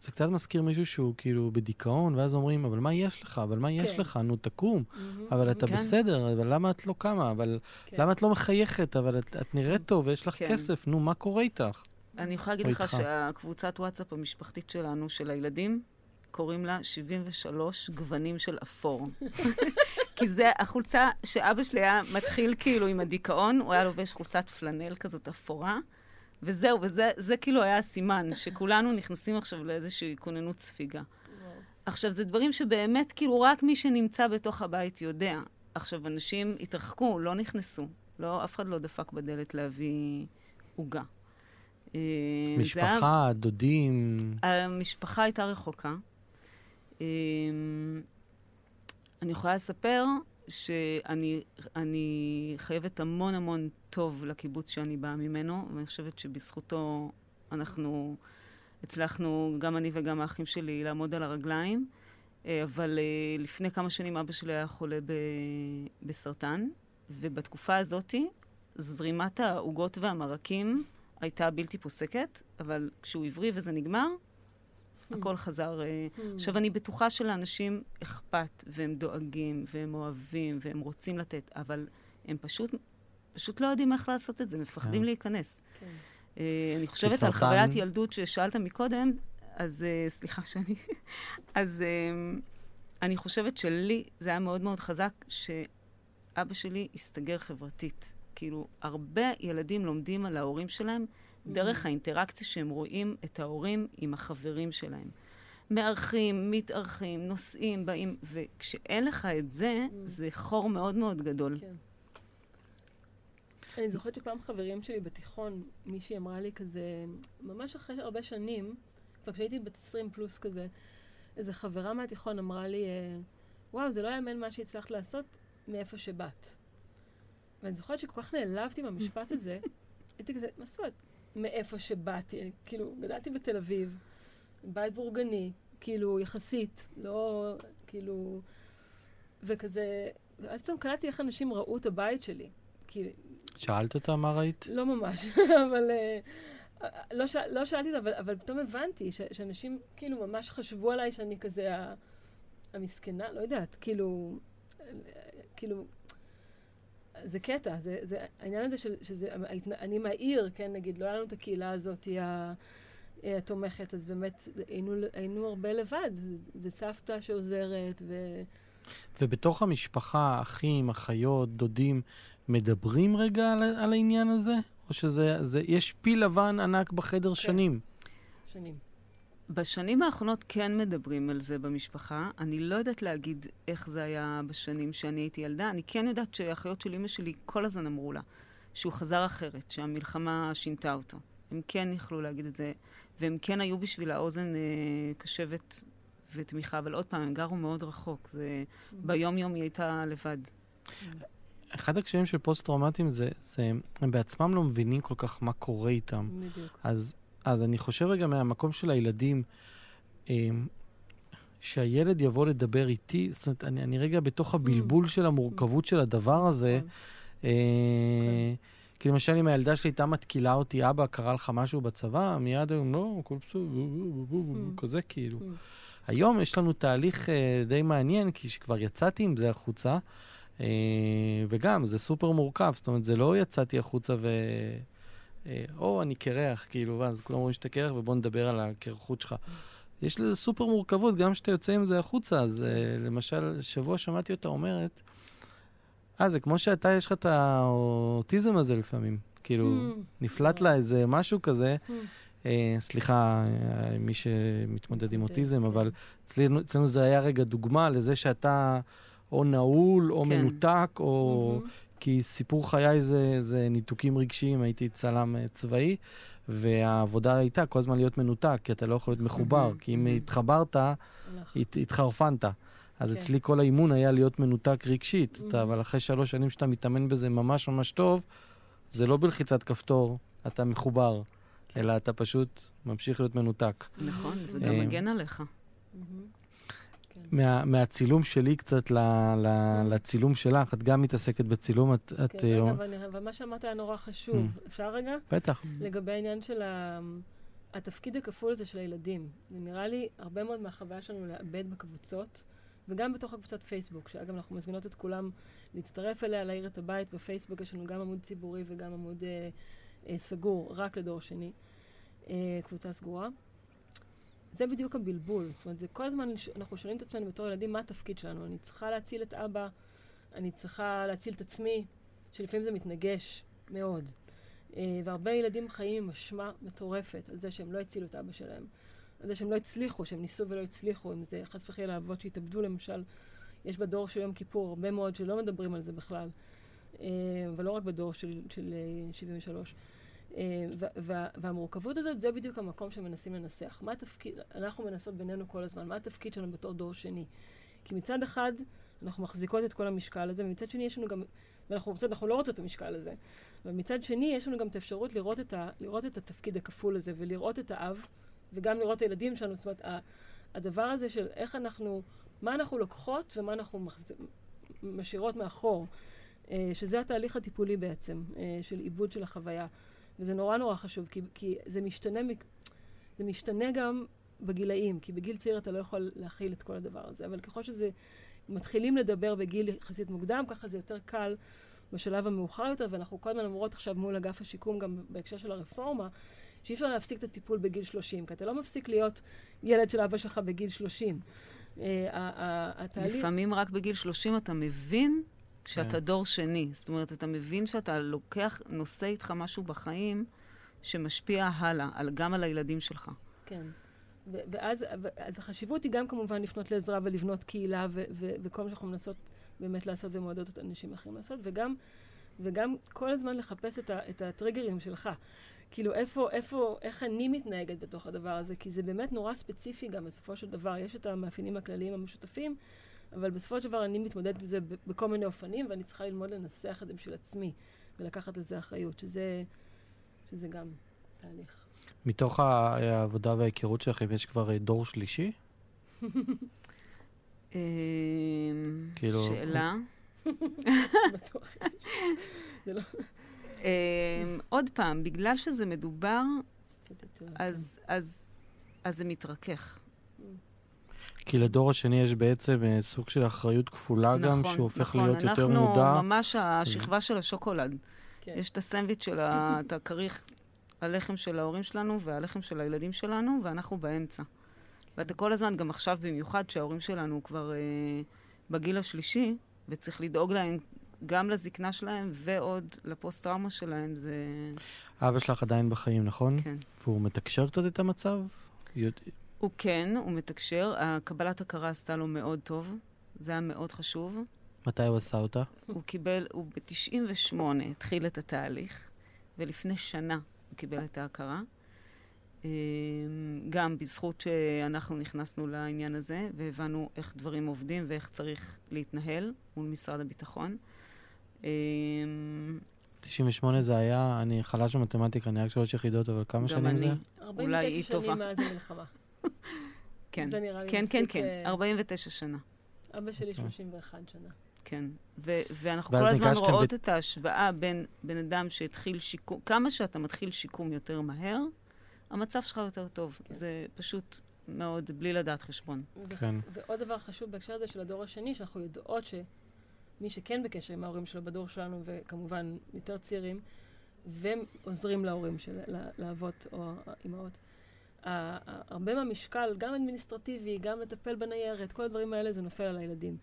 זה קצת מזכיר מישהו שהוא כאילו בדיכאון, ואז אומרים, אבל מה יש לך? אבל מה יש כן. לך? נו, תקום. מהמם, אבל אתה כן. בסדר, אבל למה את לא קמה? אבל כן. למה את לא מחייכת? אבל את, את נראית טוב ויש לך כן. כסף, נו, מה קורה איתך? אני יכולה להגיד לך. שהקבוצת וואטסאפ המשפחתית שלנו, של הילדים, קוראים לה 73 גוונים של אפור. [LAUGHS] כי זה החולצה שאבא שלי היה מתחיל כאילו עם הדיכאון, הוא היה לובש חולצת פלנל כזאת אפורה, וזהו, וזה זה כאילו היה הסימן, שכולנו נכנסים עכשיו לאיזושהי כוננות ספיגה. וואו. עכשיו, זה דברים שבאמת, כאילו, רק מי שנמצא בתוך הבית יודע. עכשיו, אנשים התרחקו, לא נכנסו. לא, אף אחד לא דפק בדלת להביא עוגה. אה, זה היה- משפחה, דודים. המשפחה הייתה רחוקה. אמ, אני יכולה לספר שאני אני חייבת המון המון טוב לקיבוץ שאני באה ממנו, ואני חושבת שבזכותו אנחנו הצלחנו, גם אני וגם האחים שלי, לעמוד על הרגליים. אה, אבל אה, לפני כמה שנים אבא שלי היה חולה ב- בסרטן, ובתקופה הזאתי זרימת העוגות והמרקים הייתה בלתי פוסקת, אבל כשהוא הבריא וזה נגמר, הכל חזר. אה, עכשיו, אני בטוחה שלאנשים אכפת, והם דואגים, והם אוהבים, והם רוצים לתת, אבל הם פשוט, פשוט לא יודעים איך לעשות את זה, מפחדים כן. להיכנס. כן. אה, אני חושבת על חוויית ילדות ששאלת מקודם, אז אה, סליחה שאני... [LAUGHS] אז אה, אני חושבת שלי זה היה מאוד מאוד חזק שאבא שלי הסתגר חברתית. כאילו, הרבה ילדים לומדים על ההורים שלהם דרך האינטראקציה שהם רואים את ההורים עם החברים שלהם. מארחים, מתארחים, נוסעים, באים, וכשאין לך את זה, זה חור מאוד מאוד גדול. כן. אני זוכרת שפעם חברים שלי בתיכון, מישהי אמרה לי כזה, ממש אחרי הרבה שנים, כבר כשהייתי בת 20 פלוס כזה, איזו חברה מהתיכון אמרה לי, אה, וואו, זה לא יאמן מה שהצלחת לעשות מאיפה שבאת. ואני זוכרת שכל כך נעלבתי מהמשפט [LAUGHS] הזה, הייתי כזה, מה זאת אומרת, מאיפה שבאתי? כאילו, גדלתי בתל אביב, בית בורגני, כאילו, יחסית, לא, כאילו, וכזה, ואז פתאום קלטתי איך אנשים ראו את הבית שלי. כי... שאלת אותה מה ראית? לא ממש, [LAUGHS] אבל... Uh, לא, ש... לא שאלתי אבל, אבל פתאום הבנתי ש... שאנשים כאילו ממש חשבו עליי שאני כזה ה... המסכנה, לא יודעת, כאילו, כאילו, זה קטע, זה, זה העניין הזה של, שזה, אני מהעיר, כן, נגיד, לא היה לנו את הקהילה הזאת, התומכת, אז באמת היינו, היינו הרבה לבד, וסבתא שעוזרת, ו... ובתוך המשפחה, אחים, אחיות, דודים, מדברים רגע על, על העניין הזה? או שזה, זה, יש פיל לבן ענק בחדר כן. שנים? שנים. בשנים האחרונות כן מדברים על זה במשפחה. אני לא יודעת להגיד איך זה היה בשנים שאני הייתי ילדה. אני כן יודעת שאחיות של אימא שלי כל הזמן אמרו לה שהוא חזר אחרת, שהמלחמה שינתה אותו. הם כן יכלו להגיד את זה, והם כן היו בשביל האוזן אה, קשבת ותמיכה, אבל עוד פעם, הם גרו מאוד רחוק. זה. ביום-יום היא הייתה לבד. אחד הקשיים של פוסט-טראומטיים זה, זה, הם בעצמם לא מבינים כל כך מה קורה איתם. בדיוק. אז אז אני חושב רגע מהמקום של הילדים, אמ, שהילד יבוא לדבר איתי, זאת אומרת, אני, אני רגע בתוך הבלבול של המורכבות של הדבר הזה. נכון. אה, כי למשל, אם הילדה שלי הייתה מתקילה אותי, אבא, קרה לך משהו בצבא, מיד היום, לא, הכל בסדר, כזה כאילו. היום יש לנו תהליך אה, די מעניין, כי שכבר יצאתי עם זה החוצה, אה, וגם, זה סופר מורכב, זאת אומרת, זה לא יצאתי החוצה ו... אה, או אני קרח, כאילו, ואז כולם אומרים שאתה קרח ובוא נדבר על הקרחות שלך. יש לזה סופר מורכבות, גם כשאתה יוצא עם זה החוצה. אז uh, למשל, שבוע שמעתי אותה אומרת, אה, זה כמו שאתה, יש לך את האוטיזם הזה לפעמים. כאילו, mm. נפלט לה איזה משהו כזה. Mm. Uh, סליחה, מי שמתמודד עם אוטיזם, כן. אבל אצלנו, אצלנו זה היה רגע דוגמה לזה שאתה או נעול, או כן. מנותק, או mm-hmm. כי סיפור חיי זה, זה ניתוקים רגשיים, הייתי צלם uh, צבאי, והעבודה הייתה כל הזמן להיות מנותק, כי אתה לא יכול להיות מחובר, כי אם התחברת, הת, התחרפנת. אז כן. אצלי כל האימון היה להיות מנותק רגשית, אתה, אבל אחרי שלוש שנים שאתה מתאמן בזה ממש ממש טוב, זה לא בלחיצת כפתור, אתה מחובר, כן. אלא אתה פשוט ממשיך להיות מנותק. נכון, זה גם אה, מגן עליך. מה, מהצילום שלי קצת ל, ל, לצילום שלך. את גם מתעסקת בצילום, את... כן, את, רגע, אבל, אבל מה שאמרת היה נורא חשוב. Mm. אפשר רגע? בטח. לגבי העניין של ה, התפקיד הכפול הזה של הילדים. זה נראה לי הרבה מאוד מהחוויה שלנו לאבד בקבוצות, וגם בתוך הקבוצת פייסבוק, שאגב, אנחנו מזמינות את כולם להצטרף אליה, להעיר את הבית. בפייסבוק יש לנו גם עמוד ציבורי וגם עמוד אה, אה, סגור, רק לדור שני. אה, קבוצה סגורה. זה בדיוק הבלבול. זאת אומרת, זה כל הזמן, אנחנו שואלים את עצמנו בתור ילדים, מה התפקיד שלנו? אני צריכה להציל את אבא, אני צריכה להציל את עצמי, שלפעמים זה מתנגש מאוד. Uh, והרבה ילדים חיים עם אשמה מטורפת על זה שהם לא הצילו את אבא שלהם. על זה שהם לא הצליחו, שהם ניסו ולא הצליחו, אם זה חס וחלילה אבות שהתאבדו למשל. יש בדור של יום כיפור הרבה מאוד שלא מדברים על זה בכלל, uh, ולא רק בדור של, של uh, 73. אה, והמורכבות הזאת, זה בדיוק המקום שמנסים לנסח. מה התפקיד, אנחנו מנסות בינינו כל הזמן, מה התפקיד שלנו בתור דור שני? כי מצד אחד, אנחנו מחזיקות את כל המשקל הזה, ומצד שני יש לנו גם, ואנחנו רוצות, אנחנו לא רוצות את המשקל הזה, אבל מצד שני יש לנו גם את האפשרות לראות את, ה, לראות את התפקיד הכפול הזה, ולראות את האב, וגם לראות את הילדים שלנו, זאת אומרת, הדבר הזה של איך אנחנו, מה אנחנו לוקחות ומה אנחנו מחז... משאירות מאחור, אה, שזה התהליך הטיפולי בעצם, אה, של עיבוד של החוויה. וזה נורא נורא חשוב, כי, כי זה משתנה, זה משתנה גם בגילאים, כי בגיל צעיר אתה לא יכול להכיל את כל הדבר הזה, אבל ככל שזה, מתחילים לדבר בגיל יחסית מוקדם, ככה זה יותר קל בשלב המאוחר יותר, ואנחנו כל הזמן אומרות עכשיו מול אגף השיקום, גם בהקשר של הרפורמה, שאי אפשר להפסיק את הטיפול בגיל 30, כי אתה לא מפסיק להיות ילד של אבא שלך בגיל 30. Uh, התהליך... לפעמים רק בגיל 30 אתה מבין שאתה כן. דור שני. זאת אומרת, אתה מבין שאתה לוקח, נושא איתך משהו בחיים שמשפיע הלאה, על, גם על הילדים שלך. כן. ו- ואז אז החשיבות היא גם כמובן לפנות לעזרה ולבנות קהילה ו- ו- וכל מה שאנחנו מנסות באמת לעשות ומעודדות את אנשים אחרים לעשות, וגם, וגם כל הזמן לחפש את, ה- את הטריגרים שלך. כאילו, איפה, איפה, איך אני מתנהגת בתוך הדבר הזה, כי זה באמת נורא ספציפי גם בסופו של דבר. יש את המאפיינים הכלליים המשותפים, אבל בסופו של דבר אני מתמודדת עם זה בכל מיני אופנים, ואני צריכה ללמוד לנסח את זה בשביל עצמי, ולקחת על זה אחריות, שזה, שזה גם תהליך. מתוך העבודה וההיכרות שלכם יש כבר אה, דור שלישי? [LAUGHS] אמ, כאילו- שאלה. [LAUGHS] [LAUGHS] לא אמ, עוד פעם, בגלל שזה מדובר, יותר. אז- אז אז זה מתרכך. כי לדור השני יש בעצם אה, סוג של אחריות כפולה גם, שהוא הופך נכון. להיות יותר מודע. אנחנו ממש השכבה של השוקולד. כן. יש את הסנדוויץ' של ה- [LAUGHS] את הכריך, הלחם של ההורים שלנו והלחם של הילדים שלנו, ואנחנו באמצע. ואתה כל הזמן, גם עכשיו במיוחד, שההורים שלנו כבר אה, בגיל השלישי, וצריך לדאוג להם גם לזקנה שלהם ועוד לפוסט-טראומה שלהם, זה... אבא שלך עדיין בחיים, נכון? כן. והוא מתקשר קצת את המצב? יודע- הוא כן, הוא מתקשר. הקבלת הכרה עשתה לו מאוד טוב. זה היה מאוד חשוב. מתי הוא עשה אותה? הוא קיבל, הוא ב-98 התחיל את התהליך, ולפני שנה הוא קיבל את ההכרה. אמ, גם בזכות שאנחנו נכנסנו לעניין הזה, והבנו איך דברים עובדים ואיך צריך להתנהל מול משרד הביטחון. אמ, 98 זה היה, אני חלש במתמטיקה, אני רק שלוש יחידות, אבל כמה גם שנים אני. זה? 49 אולי היא שנים טובה. מאז המלחמה. כן, זה נראה לי כן, כן, כן, אה, 49 שנה. אבא שלי אוקיי. 31 שנה. כן, ו- ואנחנו כל הזמן רואות ב- את ההשוואה בין בן אדם שהתחיל שיקום, כמה שאתה מתחיל שיקום יותר מהר, המצב שלך יותר טוב. כן. זה פשוט מאוד בלי לדעת חשבון. ו- כן. ועוד דבר חשוב בהקשר הזה של הדור השני, שאנחנו יודעות שמי שכן בקשר עם ההורים שלו בדור שלנו, וכמובן יותר צעירים, והם עוזרים להורים של, ל- לאבות או האימהות. הרבה מהמשקל, גם אדמיניסטרטיבי, גם לטפל בניירת, כל הדברים האלה זה נופל על הילדים.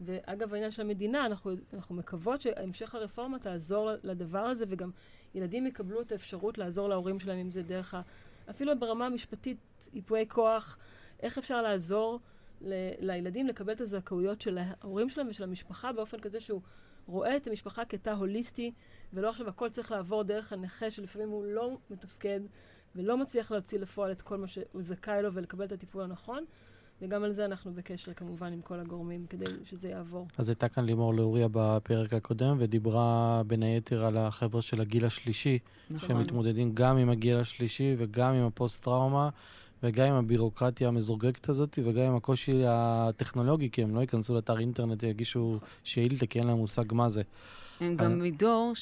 ואגב, העניין של המדינה, אנחנו, אנחנו מקוות שהמשך הרפורמה תעזור לדבר הזה, וגם ילדים יקבלו את האפשרות לעזור להורים שלהם, אם זה דרך ה... אפילו ברמה המשפטית, ייפויי כוח, איך אפשר לעזור ל- לילדים לקבל את הזכאויות של ההורים שלהם ושל המשפחה באופן כזה שהוא רואה את המשפחה כתא הוליסטי, ולא עכשיו הכל צריך לעבור דרך הנכה, שלפעמים הוא לא מתפקד ולא מצליח להוציא לפועל את כל מה שהוא זכאי לו ולקבל את הטיפול הנכון. וגם על זה אנחנו בקשר כמובן עם כל הגורמים כדי שזה יעבור. אז הייתה כאן לימור לאוריה בפרק הקודם, ודיברה בין היתר על החבר'ה של הגיל השלישי, נכון. שמתמודדים גם עם הגיל השלישי וגם עם הפוסט-טראומה, וגם עם הבירוקרטיה המזורגגת הזאת, וגם עם הקושי הטכנולוגי, כי הם לא ייכנסו לאתר אינטרנט ויגישו שאילתה, כי אין להם מושג מה זה. הם גם מדור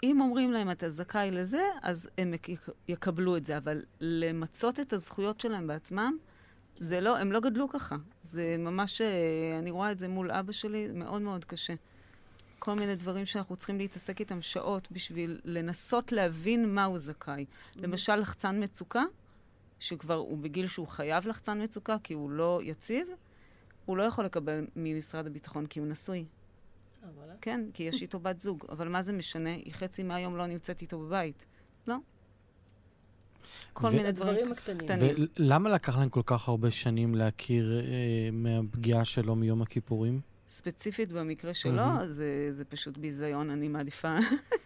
שאם אומרים להם אתה זכאי לזה, אז הם יק- יקבלו את זה, אבל למצות את הזכויות שלהם בעצמם, זה לא, הם לא גדלו ככה. זה ממש, אה, אני רואה את זה מול אבא שלי, מאוד מאוד קשה. כל מיני דברים שאנחנו צריכים להתעסק איתם שעות בשביל לנסות להבין מה הוא זכאי. למשל, לחצן מצוקה, שכבר הוא בגיל שהוא חייב לחצן מצוקה כי הוא לא יציב, הוא לא יכול לקבל ממשרד הביטחון כי הוא נשוי. אה, וואלה. כן, כי יש איתו בת זוג, אבל מה זה משנה? היא חצי מהיום לא נמצאת איתו בבית. לא. כל ו- מיני דברים. קטנים. ולמה לקח להם כל כך הרבה שנים להכיר אה, מהפגיעה שלו מיום הכיפורים? ספציפית במקרה שלו. זה, זה פשוט ביזיון, אני מעדיפה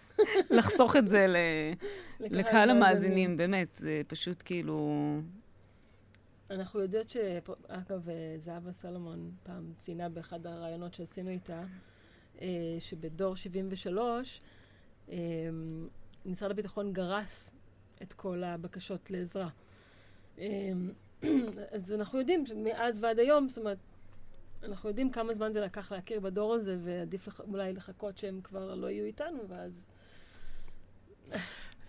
[LAUGHS] לחסוך את זה ל, לקהל המאזינים, באמת, זה פשוט כאילו... אנחנו יודעות ש... אגב, אה, זהבה סלומון פעם ציינה באחד הראיונות שעשינו איתה, אה, שבדור 73, אה, משרד הביטחון גרס את כל הבקשות לעזרה. אה, [CLEARS THROAT] אז אנחנו יודעים שמאז ועד היום, זאת אומרת, אנחנו יודעים כמה זמן זה לקח להכיר בדור הזה, ועדיף לח... אולי לחכות שהם כבר לא יהיו איתנו, ואז...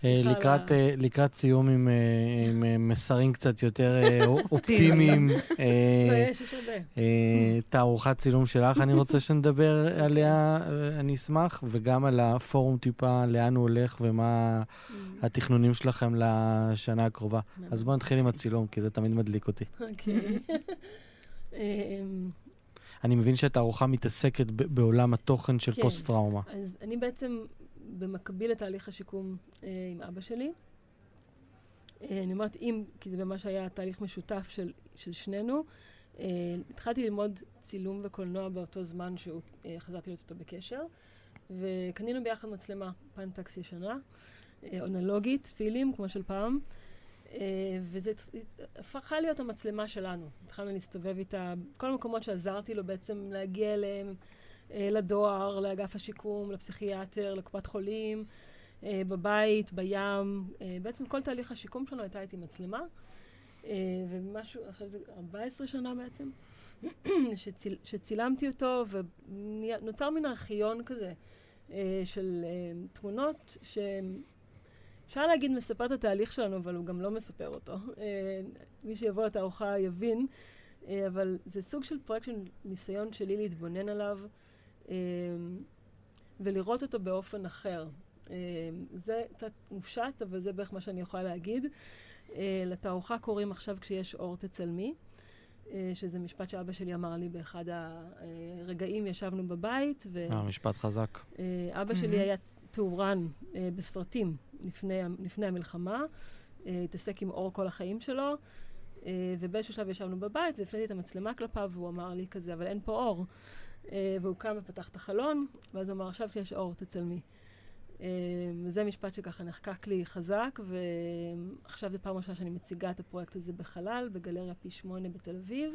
אה, לקראת, ה- אה, לקראת סיום עם, אה, עם מסרים קצת יותר [LAUGHS] אופטימיים, לא, תערוכת צילום שלך, אני רוצה שנדבר עליה, אני אשמח, וגם על הפורום טיפה, לאן הוא הולך ומה התכנונים שלכם לשנה הקרובה. אז בואו נתחיל עם הצילום, כי זה תמיד מדליק אותי. אוקיי. [LAUGHS] אמ, אני מבין שהתערוכה מתעסקת בעולם התוכן של כן. פוסט-טראומה. אז אני בעצם, במקביל לתהליך השיקום אה, עם אבא שלי, אה, אני אומרת אם, כי זה ממש היה תהליך משותף של, של שנינו, אה, התחלתי ללמוד צילום וקולנוע באותו זמן שחזרתי להיות איתו בקשר, וקנינו ביחד מצלמה פנטקס ישנה, אה, אונלוגית, פילים, כמו של פעם. וזה הפכה להיות המצלמה שלנו. התחלנו להסתובב איתה, כל המקומות שעזרתי לו בעצם להגיע אליהם, לדואר, לאגף השיקום, לפסיכיאטר, לקופת חולים, בבית, בים. בעצם כל תהליך השיקום שלנו הייתה איתי מצלמה. ומשהו, עכשיו זה 14 שנה בעצם, [CLEARS THROAT] שציל, שצילמתי אותו, ונוצר מין ארכיון כזה של תמונות ש... אפשר להגיד מספר את התהליך שלנו, אבל הוא גם לא מספר אותו. מי שיבוא לתערוכה יבין, אבל זה סוג של פרויקט של ניסיון שלי להתבונן עליו ולראות אותו באופן אחר. זה קצת מופשט, אבל זה בערך מה שאני יכולה להגיד. לתערוכה קוראים עכשיו כשיש אור תצלמי, שזה משפט שאבא שלי אמר לי באחד הרגעים, ישבנו בבית. ו... אה, משפט חזק. אבא שלי היה תאורן בסרטים לפני, לפני המלחמה, התעסק עם אור כל החיים שלו, ובאיזשהו שלב ישבנו בבית והפניתי את המצלמה כלפיו, והוא אמר לי כזה, אבל אין פה אור. והוא קם ופתח את החלון, ואז הוא אמר, עכשיו כשיש אור, תצלמי. וזה משפט שככה נחקק לי חזק, ועכשיו זו פעם ראשונה שאני מציגה את הפרויקט הזה בחלל, בגלריה פי שמונה בתל אביב.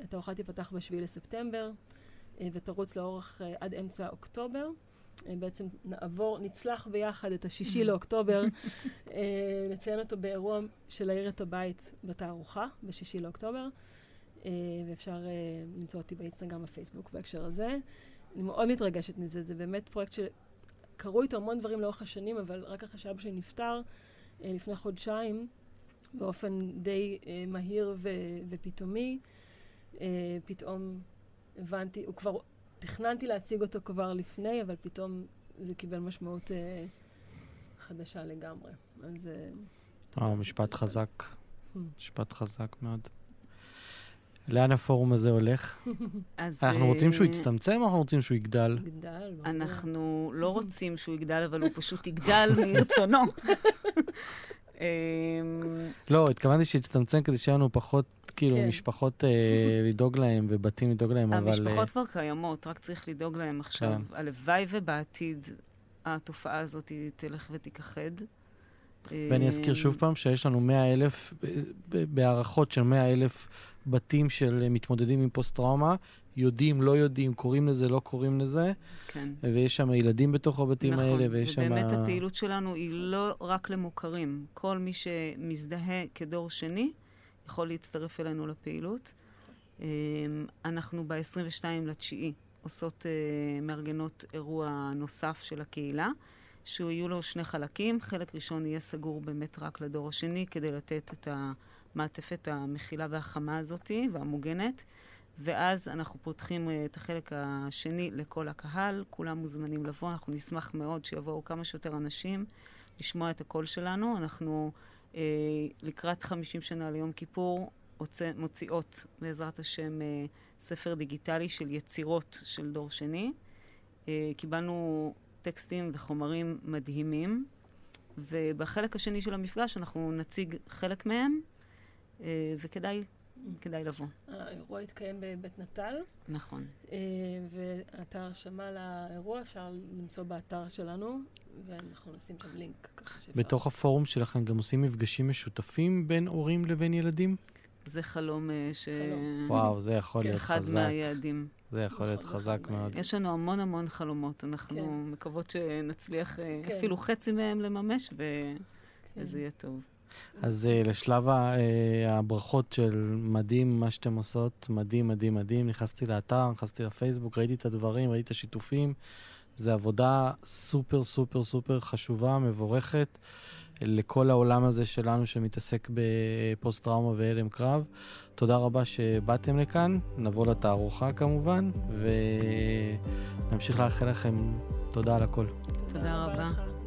התערוכה תיפתח ב-7 לספטמבר, ותרוץ לאורך עד אמצע אוקטובר. בעצם נעבור, נצלח ביחד את השישי לאוקטובר, [LAUGHS] נציין אותו באירוע של להאיר את הבית בתערוכה, בשישי לאוקטובר, ואפשר למצוא אותי באינסטגרם בפייסבוק בהקשר הזה. אני מאוד מתרגשת מזה, זה באמת פרויקט שקרו איתו המון דברים לאורך השנים, אבל רק אחרי שאבא שלי נפטר לפני חודשיים, באופן די מהיר ופתאומי, פתאום הבנתי, הוא כבר תכננתי להציג אותו כבר לפני, אבל פתאום זה קיבל משמעות אה, חדשה לגמרי. אז... אה, משפט חזק. Hmm. משפט חזק מאוד. לאן הפורום הזה הולך? [LAUGHS] אז... אנחנו רוצים שהוא יצטמצם או אנחנו רוצים שהוא יגדל? יגדל. אנחנו לא [LAUGHS] רוצים שהוא יגדל, אבל הוא פשוט יגדל מרצונו. [LAUGHS] לא, התכוונתי שיצטמצם כדי שיהיה לנו פחות, כאילו, כן. משפחות אה, לדאוג להם ובתים לדאוג להם, אבל... המשפחות אה, כבר קיימות, רק צריך לדאוג להם עכשיו. כן. הלוואי ובעתיד התופעה הזאת תלך ותיכחד. ואני אזכיר שוב פעם שיש לנו 100 אלף, בהערכות של 100 אלף בתים של מתמודדים עם פוסט-טראומה, יודעים, לא יודעים, קוראים לזה, לא קוראים לזה. כן. ויש שם ילדים בתוך הבתים נכון, האלה, ויש שם... נכון, ובאמת הפעילות שלנו היא לא רק למוכרים. כל מי שמזדהה כדור שני יכול להצטרף אלינו לפעילות. אמ, אנחנו ב-22 לתשיעי עושות, אה, מארגנות אירוע נוסף של הקהילה, שיהיו לו שני חלקים. חלק ראשון יהיה סגור באמת רק לדור השני, כדי לתת את המעטפת המכילה והחמה הזאתי והמוגנת. ואז אנחנו פותחים uh, את החלק השני לכל הקהל, כולם מוזמנים לבוא, אנחנו נשמח מאוד שיבואו כמה שיותר אנשים לשמוע את הקול שלנו. אנחנו uh, לקראת 50 שנה ליום כיפור מוציאות, בעזרת השם, uh, ספר דיגיטלי של יצירות של דור שני. Uh, קיבלנו טקסטים וחומרים מדהימים, ובחלק השני של המפגש אנחנו נציג חלק מהם, uh, וכדאי כדאי לבוא. האירוע התקיים בבית נטל. נכון. אה, ואת ההרשמה לאירוע אפשר למצוא באתר שלנו, ואנחנו נשים שם לינק ככה שאפשר. בתוך הפורום שלכם גם עושים מפגשים משותפים בין הורים לבין ילדים? זה חלום אה, ש... וואו, זה יכול להיות חזק. אחד מהיעדים. זה יכול להיות חזק מאוד. יש לנו המון המון חלומות. אנחנו כן. מקוות שנצליח אה, כן. אפילו חצי מהם לממש, וזה יהיה טוב. אז uh, לשלב uh, הברכות של מדהים, מה שאתם עושות, מדהים, מדהים, מדהים. נכנסתי לאתר, נכנסתי לפייסבוק, ראיתי את הדברים, ראיתי את השיתופים. זו עבודה סופר, סופר, סופר חשובה, מבורכת, לכל העולם הזה שלנו שמתעסק בפוסט-טראומה והלם קרב. תודה רבה שבאתם לכאן, נבוא לתערוכה כמובן, ונמשיך לאחל לכם תודה על הכל. תודה רבה.